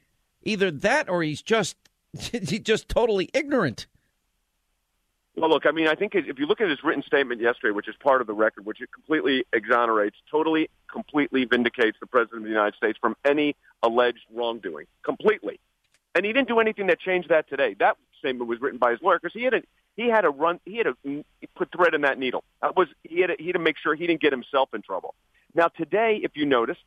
A: Either that or he's just, (laughs) he's just totally ignorant.
I: Well, look, I mean, I think if you look at his written statement yesterday, which is part of the record, which it completely exonerates, totally, completely vindicates the President of the United States from any alleged wrongdoing. Completely. And he didn't do anything that changed that today. That statement was written by his lawyer because he had a, he had to run. He had to put thread in that needle. That was he had to, he had to make sure he didn't get himself in trouble. Now today, if you noticed,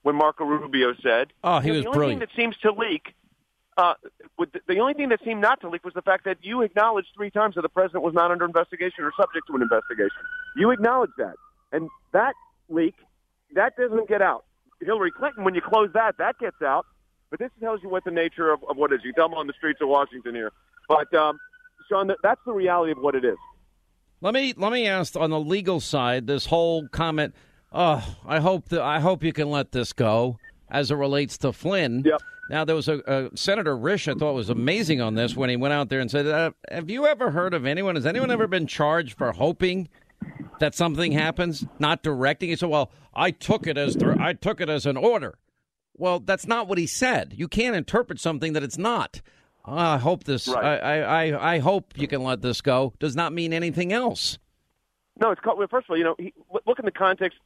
I: when Marco Rubio said,
A: "Oh, he was
I: the only
A: brilliant,"
I: thing that seems to leak. Uh, the, the only thing that seemed not to leak was the fact that you acknowledged three times that the president was not under investigation or subject to an investigation. You acknowledged that, and that leak that doesn't get out. Hillary Clinton, when you close that, that gets out. But this tells you what the nature of, of what is. You tell on the streets of Washington here. But um, Sean, that's the reality of what it is.
A: Let me let me ask on the legal side. This whole comment. Oh, I hope that I hope you can let this go as it relates to Flynn.
I: Yep.
A: Now there was a, a Senator Risch I thought was amazing on this when he went out there and said, uh, "Have you ever heard of anyone? Has anyone ever been charged for hoping that something happens, not directing?" He said, "Well, I took it as I took it as an order." Well, that's not what he said. You can't interpret something that it's not. I hope this.
I: Right.
A: I, I I hope you can let this go. Does not mean anything else.
I: No, it's called. Well, first of all, you know, he, look in the context.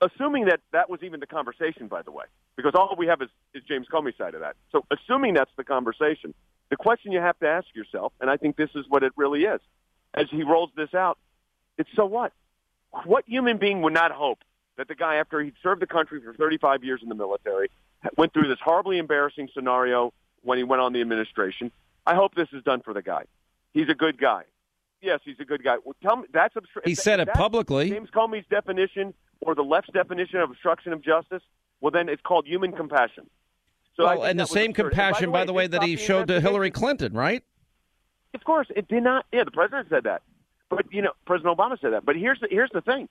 I: Assuming that that was even the conversation, by the way, because all we have is, is James Comey's side of that. So, assuming that's the conversation, the question you have to ask yourself, and I think this is what it really is, as he rolls this out, it's so what? What human being would not hope that the guy, after he'd served the country for 35 years in the military, went through this horribly embarrassing scenario when he went on the administration. I hope this is done for the guy. He's a good guy. Yes, he's a good guy. Well, tell me that's obstru-
A: he said it publicly.
I: James Comey's definition or the left's definition of obstruction of justice. Well, then it's called human compassion.
A: So well, and the same compassion, by the way, by the way that he showed to Hillary Clinton, right?
I: Of course, it did not. Yeah, the president said that, but you know, President Obama said that. But here's the here's the thing.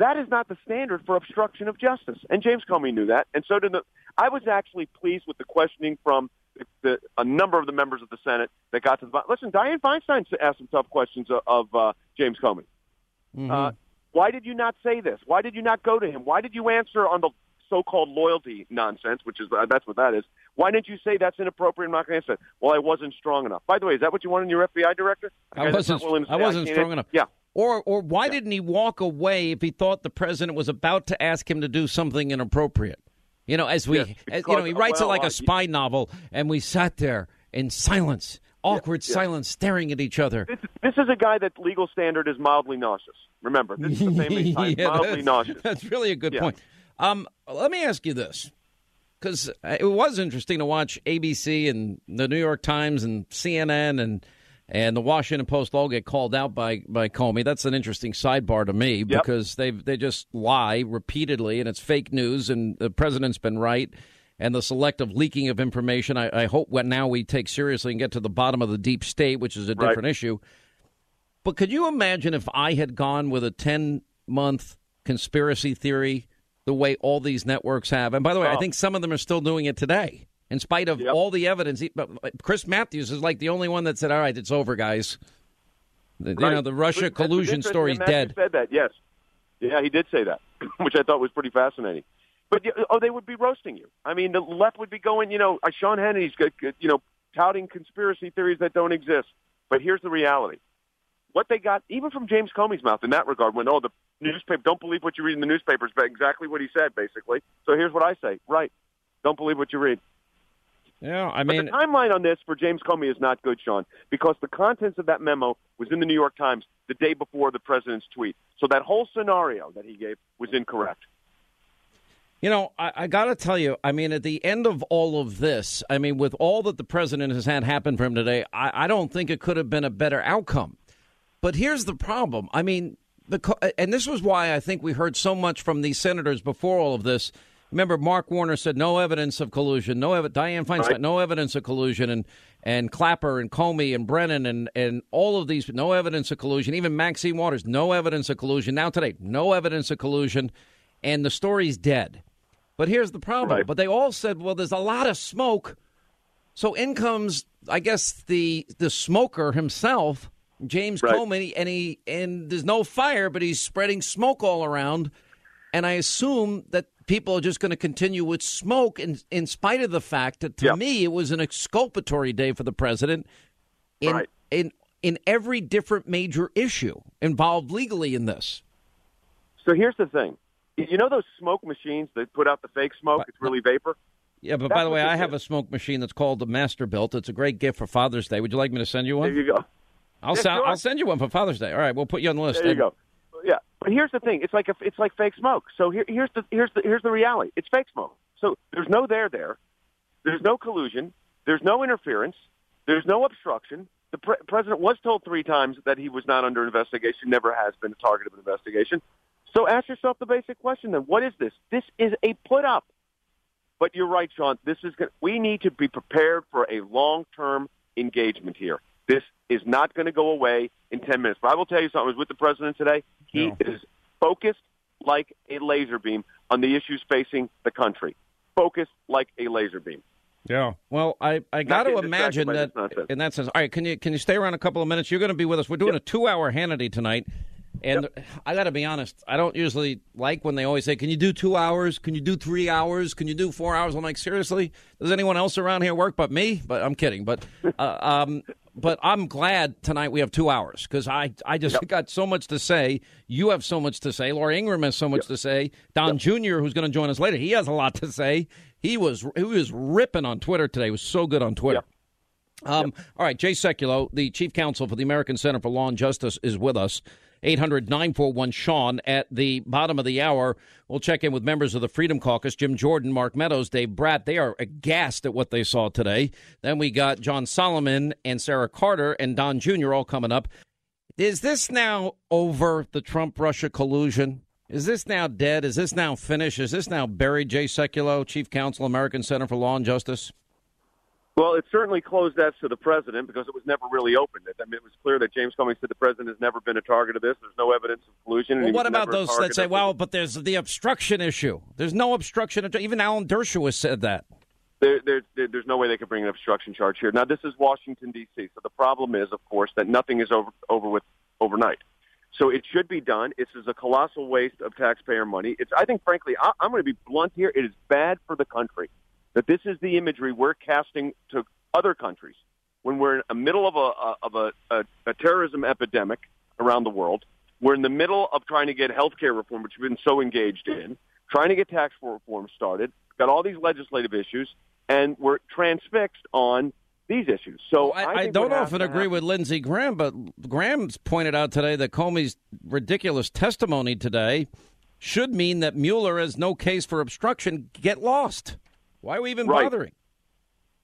I: That is not the standard for obstruction of justice, and James Comey knew that, and so did the. I was actually pleased with the questioning from the, the, a number of the members of the Senate that got to the bottom. Listen, Dianne Feinstein asked some tough questions of, of uh, James Comey.
A: Mm-hmm.
I: Uh, why did you not say this? Why did you not go to him? Why did you answer on the so-called loyalty nonsense, which is uh, that's what that is? Why didn't you say that's inappropriate? I'm not going to answer. Well, I wasn't strong enough. By the way, is that what you want in your FBI director?
A: I wasn't. I wasn't
I: I
A: strong enough.
I: Yeah.
A: Or, or why yeah. didn't he walk away if he thought the president was about to ask him to do something inappropriate? You know, as we,
I: yes,
A: because, as, you know, he writes
I: well,
A: it like
I: uh,
A: a spy novel, and we sat there in silence, awkward
I: yeah,
A: silence, staring at each other.
I: This, this, is a guy that legal standard is mildly nauseous. Remember, this is the famous (laughs) time,
A: yeah,
I: mildly
A: that's,
I: nauseous.
A: That's really a good point. Um, let me ask you this, because it was interesting to watch ABC and the New York Times and CNN and and the Washington Post all get called out by by Comey. That's an interesting sidebar to me
I: yep.
A: because they they just lie repeatedly and it's fake news and the president's been right and the selective leaking of information. I, I hope what now we take seriously and get to the bottom of the deep state, which is a different
I: right.
A: issue. But could you imagine if I had gone with a ten month conspiracy theory the way all these networks have? And by the way,
I: oh.
A: I think some of them are still doing it today in spite of
I: yep.
A: all the evidence. Chris Matthews is like the only one that said, "All right, it's over, guys." The,
I: Right.
A: You know, the Russia
I: That's
A: collusion
I: that Matthew
A: dead.
I: Said that, yes. Yeah, he did say that, (clears throat) which I thought was pretty fascinating. But oh, they would be roasting you. I mean, the left would be going, you know, uh, Sean Hannity's, got- got, you know, touting conspiracy theories that don't exist. But here's the reality: what they got, even from James Comey's mouth, in that regard, when oh, the newspaper, don't believe what you read in the newspapers, but exactly what he said, basically. So here's what I say: right, don't believe what you read.
A: Yeah, I
I: But
A: mean,
I: the timeline on this for James Comey is not good, Sean, because the contents of that memo was in the New York Times the day before the president's tweet. So that whole scenario that he gave was incorrect.
A: You know, I, I got to tell you, I mean, at the end of all of this, I mean, with all that the president has had happen for him today, I, I don't think it could have been a better outcome. But here's the problem. I mean, the and this was why I think we heard so much from these senators before all of this. Remember, Mark Warner said no evidence of collusion. No, ev- Dianne Feinstein,
I: Right.
A: no evidence of collusion, and and Clapper and Comey and Brennan and and all of these, no evidence of collusion. Even Maxine Waters, no evidence of collusion. Now today, no evidence of collusion, and the story's dead. But here's the problem.
I: Right.
A: But they all said, well, there's a lot of smoke. So in comes, I guess, the the smoker himself, James
I: Right.
A: Comey, and he and there's no fire, but he's spreading smoke all around. And I assume that people are just going to continue with smoke, in in spite of the fact that to
I: Yeah.
A: me it was an exculpatory day for the president in
I: Right.
A: in in every different major issue involved legally in this.
I: So here's the thing. You know those smoke machines that put out the fake smoke? It's really vapor.
A: Yeah, but
I: That's
A: by the way, I have
I: is.
A: a smoke machine that's called the Masterbuilt. It's a great gift for Father's Day. Would you like me to send you one?
I: There you go.
A: I'll
I: Yeah,
A: send. I'll send you one for Father's Day. All right, we'll put you on the list.
I: There you
A: And-
I: go. Yeah, but here's the thing. It's like a, it's like fake smoke. So here, here's the here's the here's the reality. It's fake smoke. So there's no there there. There's no collusion. There's no interference. There's no obstruction. The pre- president was told three times that he was not under investigation. Never has been a target of an investigation. So ask yourself the basic question: Then, what is this? This is a put up. But you're right, Sean. This is gonna, we need to be prepared for a long term engagement here. This is not going to go away in 10 minutes. But I will tell you something. I was with the president today. He
A: No.
I: is focused like a laser beam on the issues facing the country. Focused like a laser beam.
A: Yeah. Well, I, I got to imagine that in that sense. All right, can you can you stay around a couple of minutes? You're going to be with us. We're doing a two hour Hannity tonight, and I got to be honest. I don't usually like when they always say, "Can you do two hours? Can you do three hours? Can you do four hours?" I'm like, seriously, does anyone else around here work but me? But I'm kidding. But uh, (laughs) um, but I'm glad tonight we have two hours because I I just got so much to say. You have so much to say. Laura Ingraham has so much to say. Don Jr., who's going to join us later, he has a lot to say. He was he was ripping on Twitter today. He was so good on Twitter. Um, All right, Jay Sekulow, the chief counsel for the American Center for Law and Justice, is with us. 800 941 Sean at the bottom of the hour. We'll check in with members of the Freedom Caucus Jim Jordan, Mark Meadows, Dave Brat. They are aghast at what they saw today. Then we got John Solomon and Sarah Carter and Don Jr. all coming up. Is this now over the Trump Russia collusion? Is this now dead? Is this now finished? Is this now buried? Jay Sekulow, Chief Counsel, American Center for Law and Justice.
I: Well, it certainly closed as to the president because it was never really opened. I mean, it was clear that James Comey said the president has never been a target of this. There's no evidence of collusion.
A: Well, what about those that say, well, but there's the obstruction issue? There's no obstruction. Even Alan Dershowitz said that.
I: there, there, there, there's no way they could bring an obstruction charge here. Now, this is Washington D.C., so the problem is, of course, that nothing is over over with overnight. So it should be done. This is a colossal waste of taxpayer money. It's, I think, frankly, I, I'm going to be blunt here. It is bad for the country that this is the imagery we're casting to other countries when we're in the middle of a of a, a, a terrorism epidemic around the world. We're in the middle of trying to get health care reform, which we've been so engaged in, trying to get tax reform started, got all these legislative issues, and we're transfixed on these issues. So
A: I,
I: I,
A: I don't often agree
I: happen-
A: with Lindsey Graham, but Graham's pointed out today that Comey's ridiculous testimony today should mean that Mueller has no case for obstruction. Get lost. Why are we even
I: Right.
A: bothering?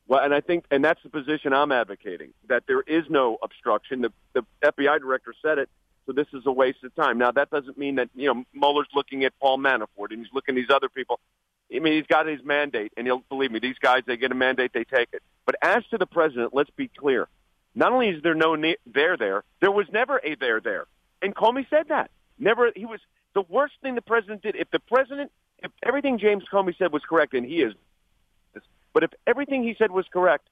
I: Well, and I think, and that's the position I'm advocating that there is no obstruction. The, the FBI director said it, so this is a waste of time. Now, that doesn't mean that you know Mueller's looking at Paul Manafort and he's looking at these other people. I mean, he's got his mandate, and he'll believe me. These guys, they get a mandate, they take it. But as to the president, let's be clear. Not only is there no ne- there there, there was never a there there, and Comey said that. Never. He was the worst thing the president did. If the president, if everything James Comey said was correct, and he is but if everything he said was correct,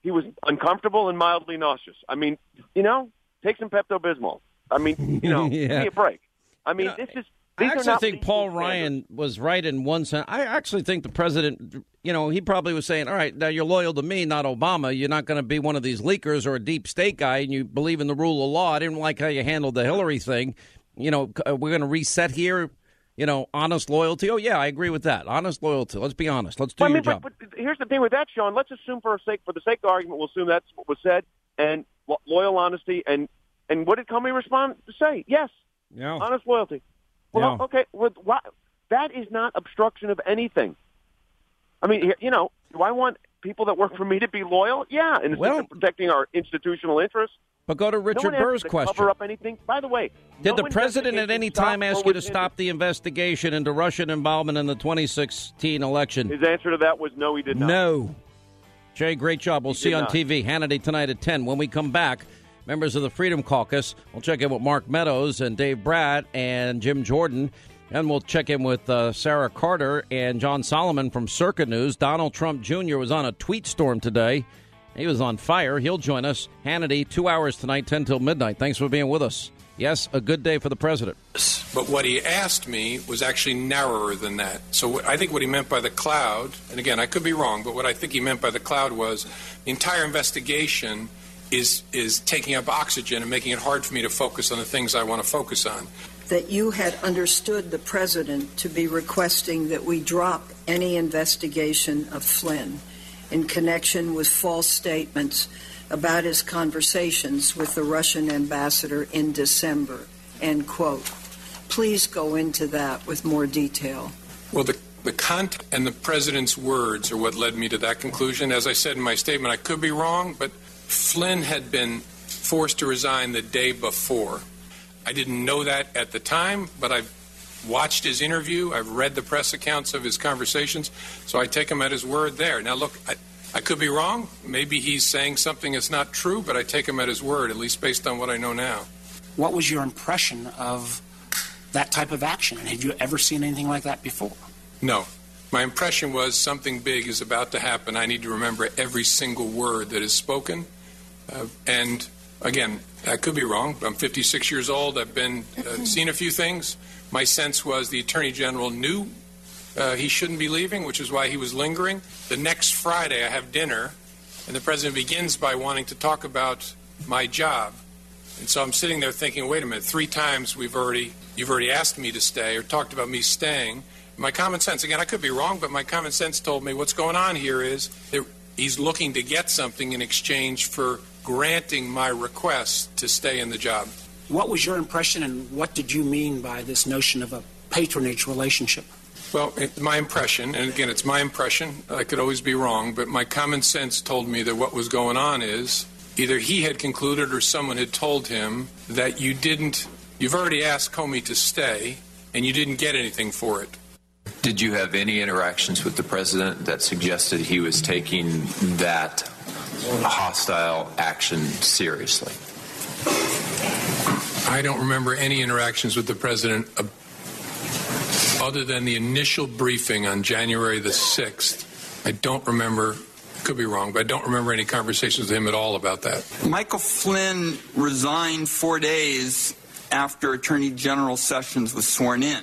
I: he was uncomfortable and mildly nauseous. I mean, you know, Take some Pepto Bismol. I mean, you know,
A: Yeah. (laughs)
I: give me a break. I mean,
A: You know,
I: this is.
A: I actually think Paul
I: standards.
A: Ryan was right in one sense. I actually think the president, you know, he probably was saying, "All right, now you're loyal to me, not Obama. You're not going to be one of these leakers or a deep state guy, and you believe in the rule of law. I didn't like how you handled the Hillary thing. You know, uh, we're going to reset here. You know, honest loyalty. Oh yeah, I agree with that. Honest loyalty. Let's be honest. Let's do
I: Well, I
A: your
I: mean,
A: job.
I: but, but here's the thing with that, Sean. Let's assume for a sake, for the sake of argument, we'll assume that's what was said and loyal honesty. And and what did Comey respond to say? Yes,
A: yeah.
I: honest loyalty. Well,
A: Yeah.
I: okay, well, why, that is not obstruction of anything. I mean, you know, do I want people that work for me to be loyal? Yeah, in
A: Well-
I: protecting our institutional interests.
A: But go to Richard
I: asked
A: Burr's
I: to
A: question.
I: Cover up anything. By the way,
A: Did
I: no
A: the president at any time ask you to stop the investigation into Russian involvement in the 2016 election?
I: His answer to that was no, he did not.
A: No. Jay, great job. We'll
I: He
A: see you on
I: not.
A: TV Hannity tonight at 10. When we come back, members of the Freedom Caucus, we'll check in with Mark Meadows and Dave Brat and Jim Jordan. And we'll check in with uh, Sarah Carter and John Solomon from Circa News. Donald Trump Jr. was on a tweet storm today. He was on fire. He'll join us. Hannity, two hours tonight, 10 till midnight. Thanks for being with us. Yes, a good day for the president.
D: But what he asked me was actually narrower than that. So I think what he meant by the cloud, and again, I could be wrong, but what I think he meant by the cloud was the entire investigation is is taking up oxygen and making it hard for me to focus on the things I want to focus on.
J: that you had understood the president to be requesting that we drop any investigation of Flynn in connection with false statements about his conversations with the Russian ambassador in December. End quote. Please go into that with more detail.
D: Well, the the content and the president's words are what led me to that conclusion. As I said in my statement, I could be wrong, but Flynn had been forced to resign the day before. I didn't know that at the time, but I've watched his interview. I've read the press accounts of his conversations, so I take him at his word there. Now, look, I, I could be wrong. Maybe he's saying something that's not true, but I take him at his word, at least based on what I know now.
K: What was your impression of that type of action? And have you ever seen anything like that before?
D: No. My impression was something big is about to happen. I need to remember every single word that is spoken. Uh, and again, I could be wrong. I'm 56 years old. I've been uh, seen a few things. My sense was the attorney general knew uh, he shouldn't be leaving, which is why he was lingering. The next Friday, I have dinner, and the president begins by wanting to talk about my job. And so I'm sitting there thinking, wait a minute, three times we've already you've already asked me to stay or talked about me staying. My common sense, again, I could be wrong, but my common sense told me what's going on here is that he's looking to get something in exchange for granting my request to stay in the job.
K: What was your impression, and what did you mean by this notion of a patronage relationship?
D: Well, it, my impression, and again, it's my impression, I could always be wrong, but my common sense told me that what was going on is either he had concluded or someone had told him that you didn't, you've already asked Comey to stay, and you didn't get anything for it.
L: Did you have any interactions with the president that suggested he was taking that hostile action seriously?
D: I don't remember any interactions with the president uh, other than the initial briefing on January the 6th. I don't remember, could be wrong, but I don't remember any conversations with him at all about that.
M: Michael Flynn resigned four days after Attorney General Sessions was sworn in.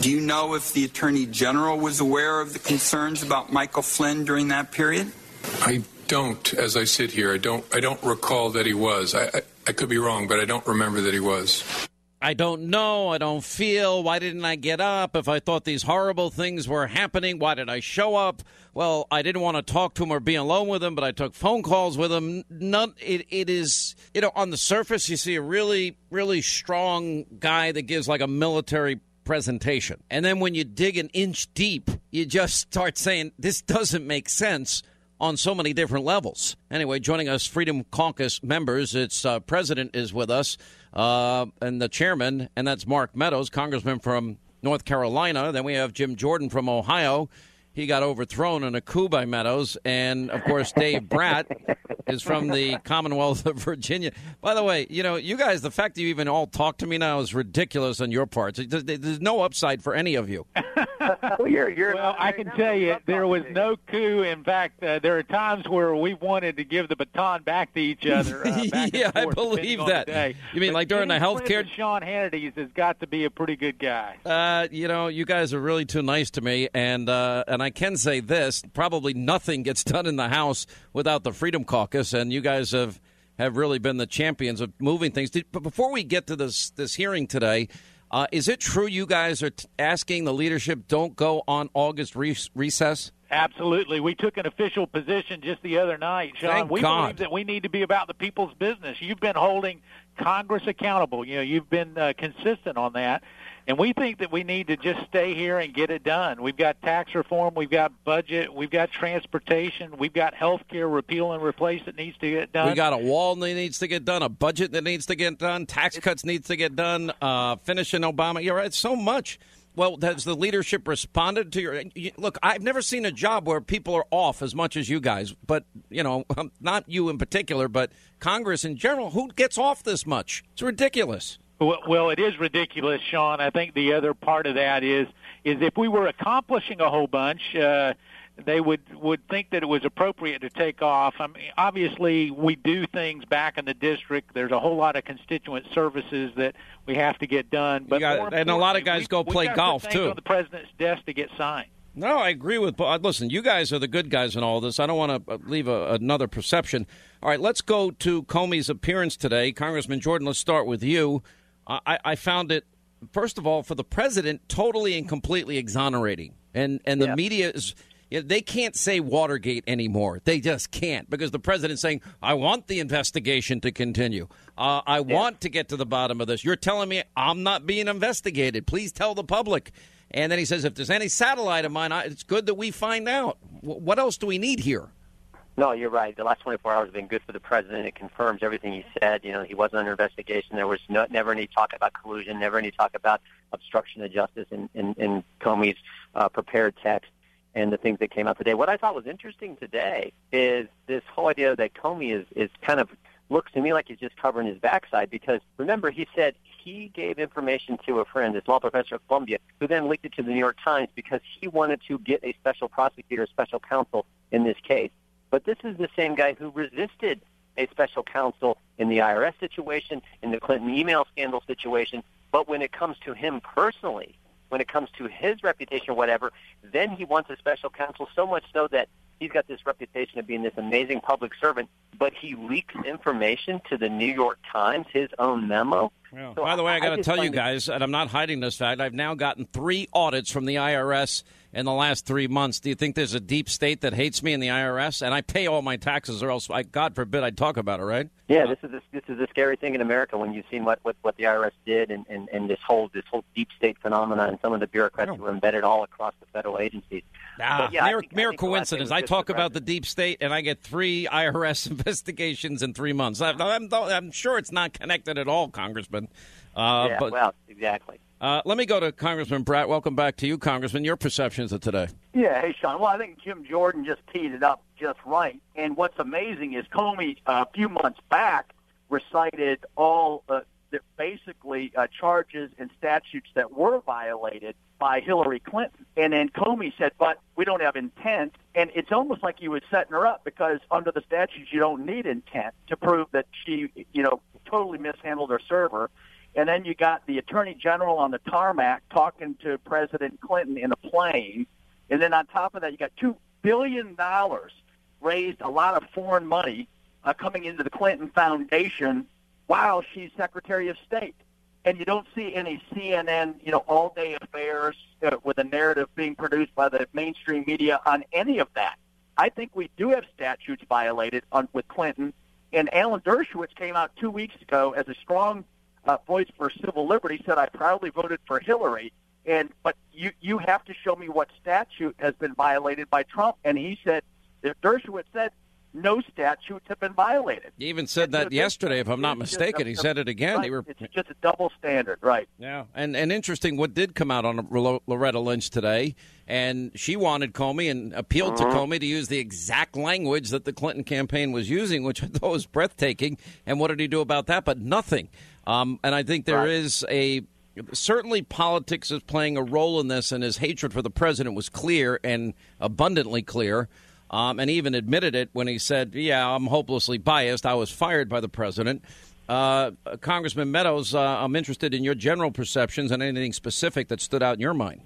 M: Do you know if the Attorney General was aware of the concerns about Michael Flynn during that period?
D: I don't, as I sit here, I don't, I don't recall that he was. I, I, I could be wrong, but I don't remember that he was.
A: I don't know. I don't feel. Why didn't I get up? If I thought these horrible things were happening, why did I show up? Well, I didn't want to talk to him or be alone with him, but I took phone calls with him. None. It, it is, you know, on the surface, you see a really, really strong guy that gives like a military presentation. And then when you dig an inch deep, you just start saying, this doesn't make sense on so many different levels. Anyway, joining us, Freedom Caucus members, its uh, president is with us, uh, and the chairman, and that's Mark Meadows, congressman from North Carolina. Then we have Jim Jordan from Ohio, he got overthrown in a coup by Meadows. And of course, Dave Brat is from the Commonwealth of Virginia. By the way, you know, you guys, the fact that you even all talk to me now is ridiculous on your part. There's no upside for any of you. (laughs)
N: well, you're, you're well, I can tell you, there was no coup. In fact, uh, there are times where we wanted to give the baton back to each other. Uh, (laughs)
A: yeah,
N: forth,
A: I believe that. You mean
N: but
A: like during the health care?
N: Sean Hannity's has got to be a pretty good guy.
A: Uh, you know, you guys are really too nice to me, and uh, and I can say this: probably nothing gets done in the House without the Freedom Caucus, and you guys have have really been the champions of moving things. But before we get to this this hearing today. Uh, is it true you guys are t- asking the leadership don't go on August re- recess?
N: Absolutely. We took an official position just the other night, Sean.
A: Thank
N: we
A: God.
N: believe that we need to be about the people's business. You've been holding Congress accountable. You know, you've been uh, consistent on that. And we think that we need to just stay here and get it done. We've got tax reform, we've got budget, we've got transportation, we've got health care repeal and replace that needs to get done.
A: We got a wall that needs to get done, a budget that needs to get done, tax cuts needs to get done, uh, finishing Obama. You're right, so much. Well, has the leadership responded to your look? I've never seen a job where people are off as much as you guys, but you know, (laughs) not you in particular, but Congress in general. Who gets off this much? It's ridiculous.
N: Well, well, it is ridiculous, Sean. I think the other part of that is is if we were accomplishing a whole bunch, uh, they would would think that it was appropriate to take off. I mean, obviously, we do things back in the district. There's a whole lot of constituent services that we have to get done. But
A: got, and a lot of guys
N: we,
A: go play golf too.
N: On the president's desk to get signed.
A: No, I agree with. Listen, you guys are the good guys in all this. I don't want to leave a, another perception. All right, let's go to Comey's appearance today, Congressman Jordan. Let's start with you. I, I found it, first of all, for the president, totally and completely exonerating. And and the
O: Yeah.
A: media is. They can't say Watergate anymore. They just can't because the president's saying, "I want the investigation to continue. Uh, I want to get to the bottom of this." You're telling me I'm not being investigated. Please tell the public. And then he says, "If there's any satellite of mine, I, it's good that we find out." W- what else do we need here?
O: No, you're right. The last 24 hours have been good for the president. It confirms everything he said. You know, he wasn't under investigation. There was no, never any talk about collusion, never any talk about obstruction of justice in, in, in Comey's uh, prepared text and the things that came out today. What I thought was interesting today is this whole idea that Comey is, is kind of looks to me like he's just covering his backside because remember he said he gave information to a friend, this law professor at Columbia, who then leaked it to the New York Times because he wanted to get a special prosecutor, special counsel in this case. But this is the same guy who resisted a special counsel in the IRS situation, in the Clinton email scandal situation. But when it comes to him personally, when it comes to his reputation or whatever, then he wants a special counsel so much so that he's got this reputation of being this amazing public servant, but he leaks information to the New York Times, his own memo. So
A: By the way, I got to tell you guys, and I'm not hiding this fact. I've now gotten three audits from the IRS in the last three months. Do you think there's a deep state that hates me in the IRS? And I pay all my taxes, or else, I, God forbid, I'd talk about it, right?
O: Yeah, this is a, this is a scary thing in America when you've seen what, what, what the IRS did and, and, and this whole this whole deep state phenomenon and some of the bureaucrats who are embedded all across the federal agencies.
A: Ah,
O: yeah,
A: mere,
O: I think last thing
A: coincidence. I talk about the deep state, and I get three (laughs) IRS investigations in three months. I'm, I'm, I'm sure it's not connected at all, Congressman. Uh,
O: yeah,
A: but
O: well, exactly.
A: Uh, let me go to Congressman Brat. Welcome back to you, Congressman. Your perceptions of today.
P: Yeah, hey Sean. Well, I think Jim Jordan just teed it up just right. And what's amazing is Comey uh, a few months back recited all uh, the basically uh, charges and statutes that were violated by Hillary Clinton. And then Comey said, "But we don't have intent." And it's almost like he was setting her up because under the statutes you don't need intent to prove that she, you know, totally mishandled her server. And then you got the attorney general on the tarmac talking to President Clinton in a plane. And then on top of that, you got two billion dollars raised, a lot of foreign money uh, coming into the Clinton Foundation while she's Secretary of State. And you don't see any CNN, you know, all-day affairs uh, with a narrative being produced by the mainstream media on any of that. I think we do have statutes violated on with Clinton. And Alan Dershowitz came out two weeks ago as a strong uh, voice for civil liberty. Said I proudly voted for Hillary. And but you you have to show me what statute has been violated by Trump. And he said, if Dershowitz said no statutes have been violated.
A: He even said that yesterday, if I'm not mistaken. He said it again.
P: Right.
A: They were,
P: It's just a double standard, right?
A: yeah, and and interesting. What did come out on Loretta Lynch today, and she wanted Comey and appealed to
P: Mhm.
A: Comey to use the exact language that the Clinton campaign was using, which I thought was breathtaking. And what did he do about that? But nothing. Um, and I think there is a certainly politics is playing a role in this, and his hatred for the president was clear and abundantly clear. Um, and even admitted it when he said, "Yeah, I'm hopelessly biased. I was fired by the president." Uh, Congressman Meadows, uh, I'm interested in your general perceptions and anything specific that stood out in your mind.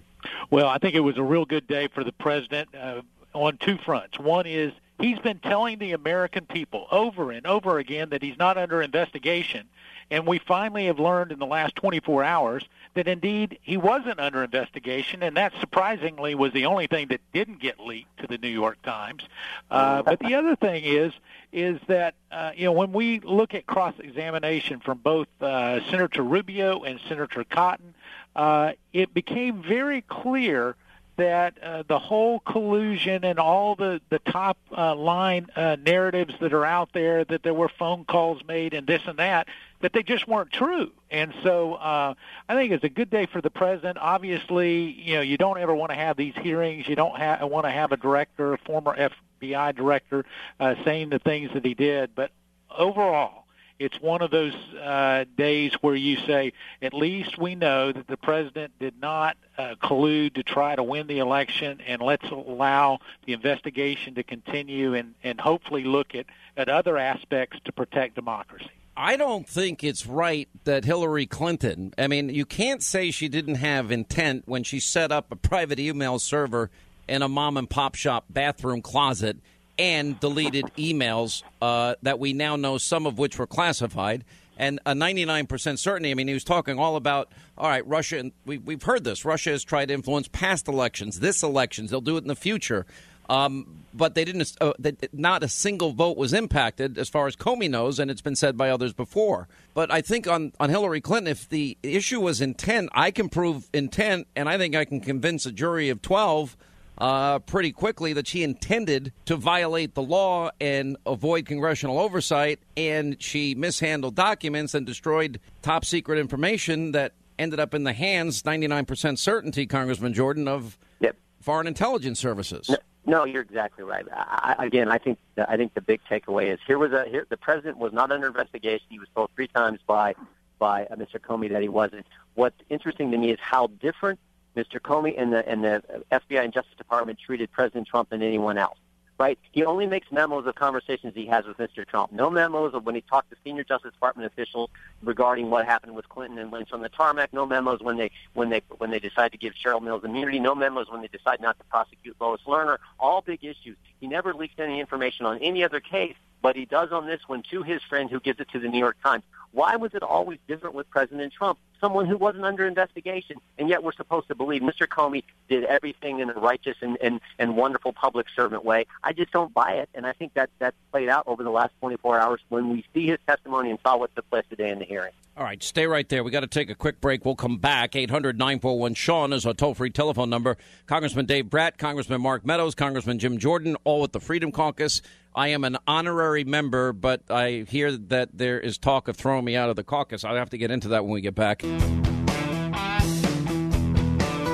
N: Well, I think it was a real good day for the president uh, on two fronts. One is he's been telling the American people over and over again that he's not under investigation. And we finally have learned in the last 24 hours that indeed he wasn't under investigation, and that surprisingly was the only thing that didn't get leaked to the New York Times. Uh, but the other thing is, is that uh, you know when we look at cross-examination from both uh, Senator Rubio and Senator Cotton, uh, it became very clear that uh, the whole collusion and all the the top uh, line uh, narratives that are out there that there were phone calls made and this and that that they just weren't true. And so uh, I think it's a good day for the president. Obviously, you know you don't ever want to have these hearings. You don't ha- want to have a director, a former FBI director, uh, saying the things that he did. But overall, it's one of those uh, days where you say, at least we know that the president did not uh, collude to try to win the election, and let's allow the investigation to continue and, and hopefully look at, at other aspects to protect democracy.
A: I don't think it's right that Hillary Clinton, I mean, you can't say she didn't have intent when she set up a private email server in a mom and pop shop bathroom closet and deleted emails uh, that we now know some of which were classified. And a 99% certainty. I mean, he was talking all about, all right, Russia, and we, we've heard this. Russia has tried to influence past elections, this elections. They'll do it in the future. Um, but they didn't. Uh, they, not a single vote was impacted, as far as Comey knows, and it's been said by others before. But I think on on Hillary Clinton, if the issue was intent, I can prove intent, and I think I can convince a jury of twelve uh, pretty quickly that she intended to violate the law and avoid congressional oversight, and she mishandled documents and destroyed top secret information that ended up in the hands, ninety nine percent certainty, Congressman Jordan, of
O: Yep.
A: foreign intelligence services.
O: No, you're exactly right. I, I, again, I think I think the big takeaway is here was a here the president was not under investigation. He was told three times by by uh, Mr. Comey that he wasn't. What's interesting to me is how different Mr. Comey and the and the FBI and Justice Department treated President Trump than anyone else. Right? He only makes memos of conversations he has with Mr. Trump. No memos of when he talked to senior Justice Department officials regarding what happened with Clinton and Lynch on the tarmac. No memos when they when they when they decide to give Cheryl Mills immunity. No memos when they decide not to prosecute Lois Lerner. All big issues. He never leaks any information on any other case, but he does on this one to his friend who gives it to the New York Times. Why was it always different with President Trump? Someone who wasn't under investigation, and yet we're supposed to believe Mr. Comey did everything in a righteous and, and, and wonderful public servant way. I just don't buy it, and I think that that played out over the last 24 hours when we see his testimony and saw what took place today in the hearing.
A: All right, stay right there. We got to take a quick break. We'll come back. 800 941 Sean is our toll free telephone number. Congressman Dave Brat, Congressman Mark Meadows, Congressman Jim Jordan, all with the Freedom Caucus. I am an honorary member, but I hear that there is talk of throwing me out of the caucus. I'll have to get into that when we get back. All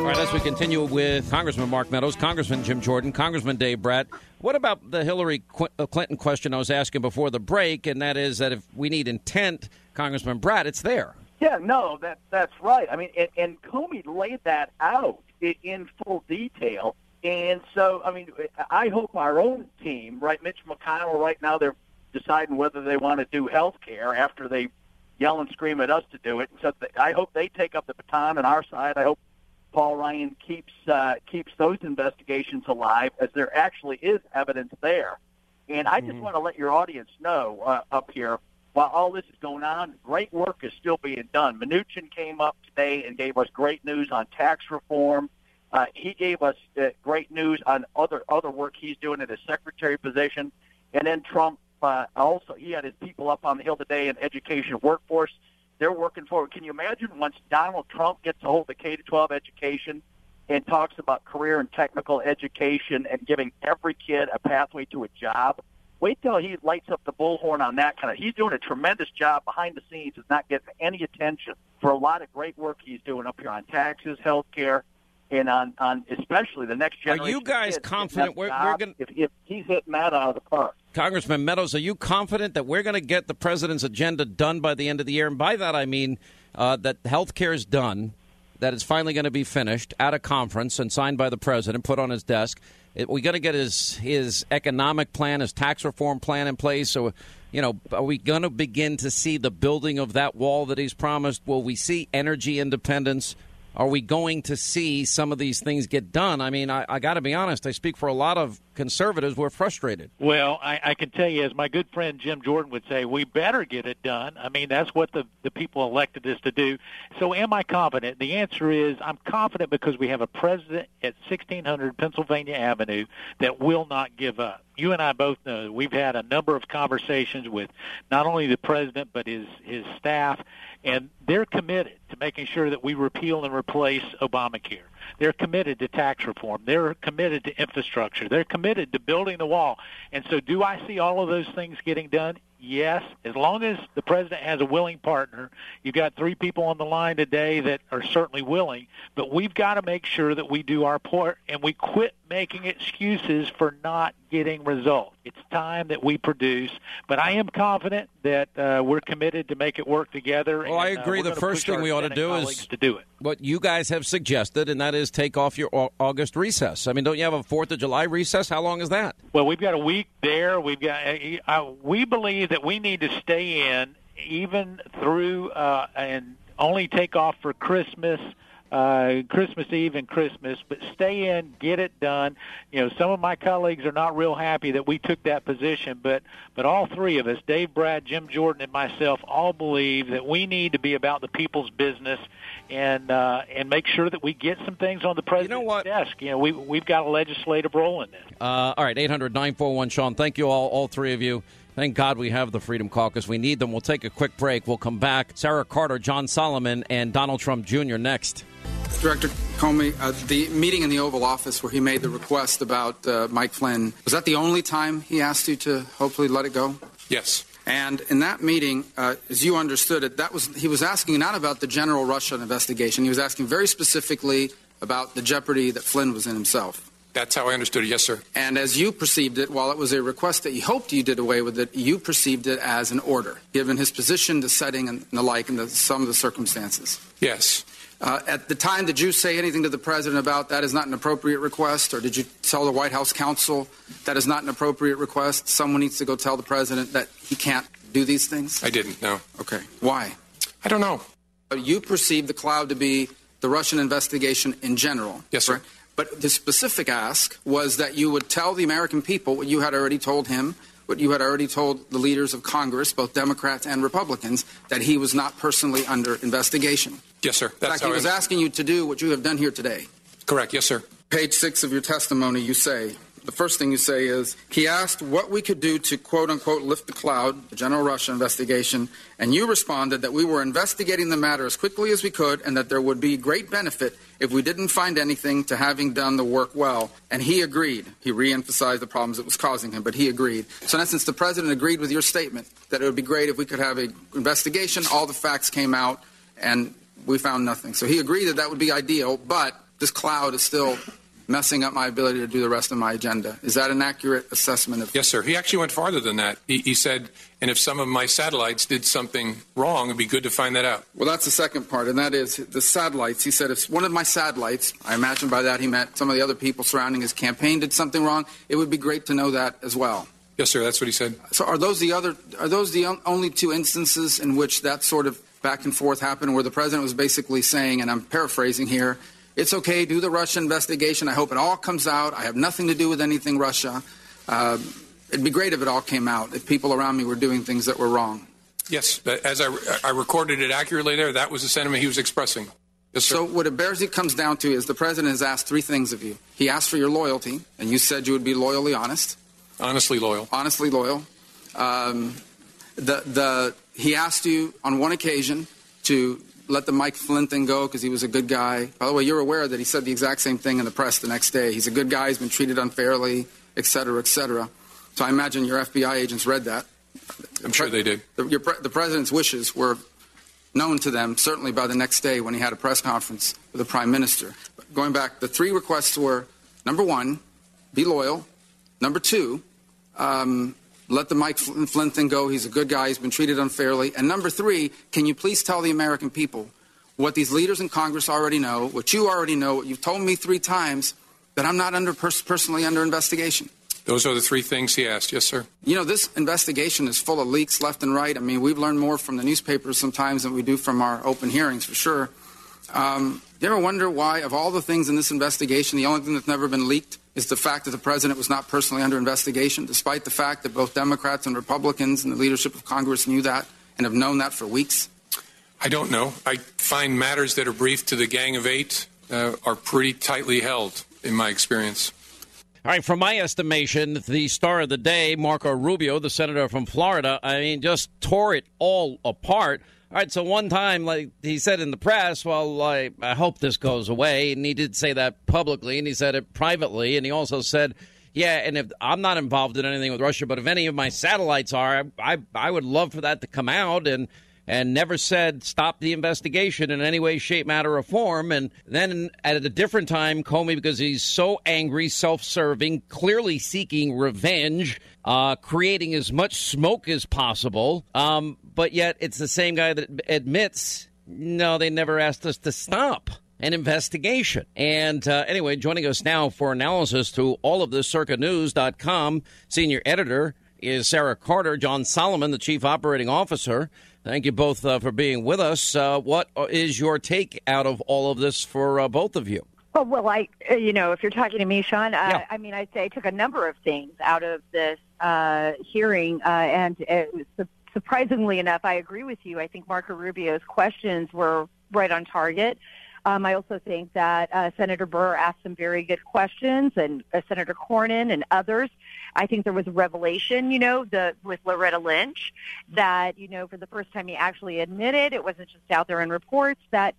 A: right, as we continue with Congressman Mark Meadows, Congressman Jim Jordan, Congressman Dave Brat, what about the Hillary uh, Clinton question I was asking before the break? And that is that if we need intent, Congressman Brat, it's there.
P: Yeah, no, that that's right. I mean, and, and Comey laid that out in, in full detail. And so, I mean, I hope our own team, right? Mitch McConnell, right now, they're deciding whether they want to do health care after they yell and scream at us to do it. So th- I hope they take up the baton on our side. I hope Paul Ryan keeps uh, keeps those investigations alive, as there actually is evidence there. And I just want to let your audience know uh, up here, while all this is going on, great work is still being done. Mnuchin came up today and gave us great news on tax reform. Uh, he gave us uh, great news on other other work he's doing in his secretary position, and then Trump uh, also he had his people up on the hill today in education workforce. They're working forward. Can you imagine once Donald Trump gets a hold of the K to 12 education and talks about career and technical education and giving every kid a pathway to a job? Wait till he lights up the bullhorn on that kind of. He's doing a tremendous job behind the scenes. Is not getting any attention for a lot of great work he's doing up here on taxes, health care, and on, on especially the next generation.
A: Are you guys confident we're, we're going
P: If, if he's hitting that out of the park.
A: Congressman Meadows, are you confident that we're going to get the president's agenda done by the end of the year? And by that, I mean uh, that health care is done, that it's finally going to be finished at a conference and signed by the president, put on his desk. It, we got to get his his economic plan, his tax reform plan in place. So, you know, are we going to begin to see the building of that wall that he's promised? Will we see energy independence? Are we going to see some of these things get done? I mean, I, I got to be honest. I speak for a lot of conservatives. We're frustrated.
N: Well, I, I can tell you, as my good friend Jim Jordan would say, we better get it done. I mean, that's what the, the people elected us to do. So am I confident? The answer is I'm confident because we have a president at 1600 Pennsylvania Avenue that will not give up. You and I both know we've had a number of conversations with not only the president but his his staff, and they're committed to making sure that we repeal and replace Obamacare. They're committed to tax reform. They're committed to infrastructure. They're committed to building the wall. And so, do I see all of those things getting done? Yes, as long as the president has a willing partner. You've got three people on the line today that are certainly willing, but we've got to make sure that we do our part and we quit making excuses for not getting results. It's time that we produce, but I am confident that uh, we're committed to make it work together.
A: Well, I
N: and, uh,
A: agree.
N: we're
A: the first thing we ought to do is
N: to do it.
A: What you guys have suggested, and that is take off your August recess. I mean, don't you have a Fourth of July recess? How long is that?
N: Well, we've got a week there. We've got. Uh, we believe that we need to stay in even through uh, and only take off for Christmas. Uh, Christmas Eve and Christmas, but stay in, get it done. You know, some of my colleagues are not real happy that we took that position, but but all three of us, Dave, Brat, Jim Jordan, and myself, all believe that we need to be about the people's business and uh, and make sure that we get some things on the president's you know desk. You know, we we've got a legislative role in this.
A: Uh, all right, eight hundred nine four one, Sean. Thank you all, all three of you. Thank God we have the Freedom Caucus. We need them. We'll take a quick break. We'll come back. Sarah Carter, John Solomon, and Donald Trump Jr. next.
C: Director Comey, uh, the meeting in the Oval Office where he made the request about uh, Mike Flynn, was that the only time he asked you to hopefully let it go?
D: Yes.
C: And in that meeting, uh, as you understood it, that was he was asking not about the general Russia investigation. He was asking very specifically about the jeopardy that Flynn was in himself.
D: That's how I understood it. Yes, sir.
C: And as you perceived it, while it was a request that you hoped you did away with it, you perceived it as an order, given his position, the setting, and the like, and the, some of the circumstances.
D: Yes.
C: Uh, at the time, did you say anything to the president about that is not an appropriate request, or did you tell the White House counsel that is not an appropriate request? Someone needs to go tell the president that he can't do these things.
D: I didn't. No.
C: Okay. Why?
D: I don't know.
C: You perceived the cloud to be the Russian investigation in general.
D: Yes, sir.
C: But the specific ask was that you would tell the American people what you had already told him, what you had already told the leaders of Congress, both Democrats and Republicans, that he was not personally under investigation.
D: Yes, sir.
C: In fact, he was asking you to do what you have done here today.
D: Correct. Yes, sir.
C: Page six of your testimony, you say, the first thing you say is, he asked what we could do to quote unquote lift the cloud, the general Russia investigation, and you responded that we were investigating the matter as quickly as we could and that there would be great benefit if we didn't find anything to having done the work well. And he agreed. He re-emphasized the problems it was causing him, but he agreed. So in essence, the president agreed with your statement that it would be great if we could have an investigation, all the facts came out, and we found nothing. So he agreed that that would be ideal, but this cloud is still messing up my ability to do the rest of my agenda. Is that an accurate assessment of
D: Yes, sir. He actually went farther than that. He, he said, and if some of my satellites did something wrong, it'd be good to find that out.
C: Well, that's the second part, and that is the satellites. He said if one of my satellites, I imagine by that he meant some of the other people surrounding his campaign did something wrong, it would be great to know that as well.
D: Yes, sir. That's what he said.
C: So are those the other are those the only two instances in which that sort of back and forth happened where the president was basically saying and I'm paraphrasing here, it's okay, do the Russia investigation. I hope it all comes out. I have nothing to do with anything Russia. Uh, it'd be great if it all came out, if people around me were doing things that were wrong.
D: Yes, but as I, I recorded it accurately there, that was the sentiment he was expressing. Yes, sir.
C: So what it bears it comes down to is the president has asked three things of you. He asked for your loyalty, and you said you would be loyally honest.
D: Honestly loyal.
C: Honestly loyal. Um, the the he asked you on one occasion to let the Mike Flynn thing go because he was a good guy. By the way, you're aware that he said the exact same thing in the press the next day. He's a good guy. He's been treated unfairly, et cetera, et cetera. So I imagine your FBI agents read that.
D: I'm sure they did.
C: The, your, the president's wishes were known to them certainly by the next day when he had a press conference with the prime minister. But going back, the three requests were number one, be loyal. Number two, um, let the Mike Flynn thing go. He's a good guy. He's been treated unfairly. And number three, can you please tell the American people what these leaders in Congress already know, what you already know, what you've told me three times, that I'm not under pers- personally under investigation?
D: Those are the three things he asked. Yes, sir.
C: You know, this investigation is full of leaks left and right. I mean, we've learned more from the newspapers sometimes than we do from our open hearings, for sure. Um, you ever wonder why, of all the things in this investigation, the only thing that's never been leaked is the fact that the president was not personally under investigation, despite the fact that both Democrats and Republicans and the leadership of Congress knew that and have known that for weeks?
D: I don't know. I find matters that are briefed to the Gang of Eight uh, are pretty tightly held, in my experience.
A: All right, from my estimation, the star of the day, Marco Rubio, the senator from Florida, I mean, just tore it all apart. All right, so one time, like he said in the press, well, I, I hope this goes away. And he did say that publicly, and he said it privately. And he also said, yeah, and if I'm not involved in anything with Russia, but if any of my satellites are, I, I would love for that to come out. And and never said stop the investigation in any way, shape, matter, or form. And then at a different time, Comey, because he's so angry, self serving, clearly seeking revenge, uh, creating as much smoke as possible. Um, but yet it's the same guy that admits, no, they never asked us to stop an investigation. And uh, anyway, joining us now for analysis to all of this, circanews.com, senior editor is Sarah Carter, John Solomon, the chief operating officer. Thank you both uh, for being with us. Uh, what is your take out of all of this for uh, both of you?
Q: Oh, well, I, uh, you know, if you're talking to me, Sean, uh, yeah. I mean, I'd say I took a number of things out of this uh, hearing, and surprisingly enough, I agree with you. I think Marco Rubio's questions were right on target. Um, I also think that uh, Senator Burr asked some very good questions, and uh, Senator Cornyn and others. I think there was a revelation, you know, the with Loretta Lynch, that you know, for the first time, he actually admitted it wasn't just out there in reports that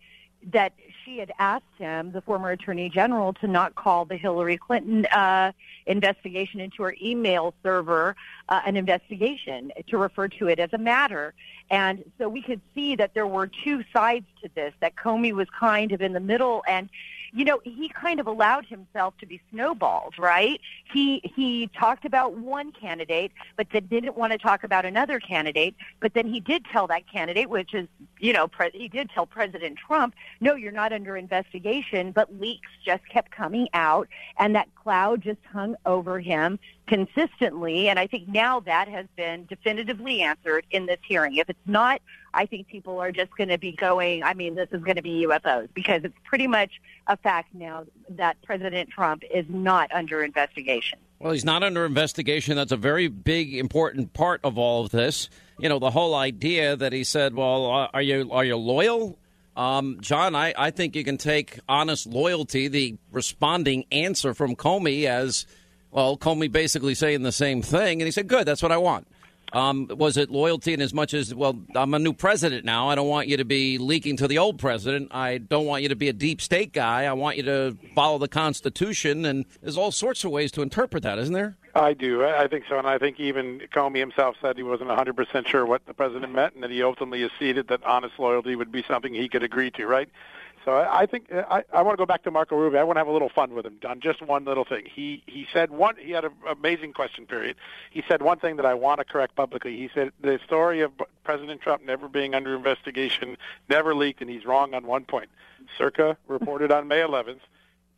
Q: that she had asked him, the former attorney general, to not call the Hillary Clinton uh, investigation into her email server uh, an investigation, to refer to it as a matter. And so we could see that there were two sides to this, that Comey was kind of in the middle and you know, he kind of allowed himself to be snowballed, right? He he talked about one candidate, but then didn't want to talk about another candidate. But then he did tell that candidate, which is, you know, pre- he did tell President Trump, no, you're not under investigation. But leaks just kept coming out, and that cloud just hung over him consistently. And I think now that has been definitively answered in this hearing. If it's not, I think people are just going to be going, I mean, this is going to be UFOs because it's pretty much a fact now that President Trump is not under investigation.
A: Well, he's not under investigation. That's a very big, important part of all of this. You know, the whole idea that he said, well, uh, are you, are you loyal? Um, John, I, I think you can take honest loyalty, the responding answer from Comey, as well, Comey basically saying the same thing, and he said, "Good, that's what I want." Um, was it loyalty in as much as, well, I'm a new president now. I don't want you to be leaking to the old president. I don't want you to be a deep state guy. I want you to follow the Constitution. And there's all sorts of ways to interpret that, isn't there?
R: I do. I think so. And I think even Comey himself said he wasn't 100% sure what the president meant and that he ultimately acceded that honest loyalty would be something he could agree to, right? So I, I think uh, I, I want to go back to Marco Rubio. I want to have a little fun with him on just one little thing. He he said one. He had an amazing question period. He said one thing that I want to correct publicly. He said the story of President Trump never being under investigation never leaked, and he's wrong on one point. Circa reported on May 11th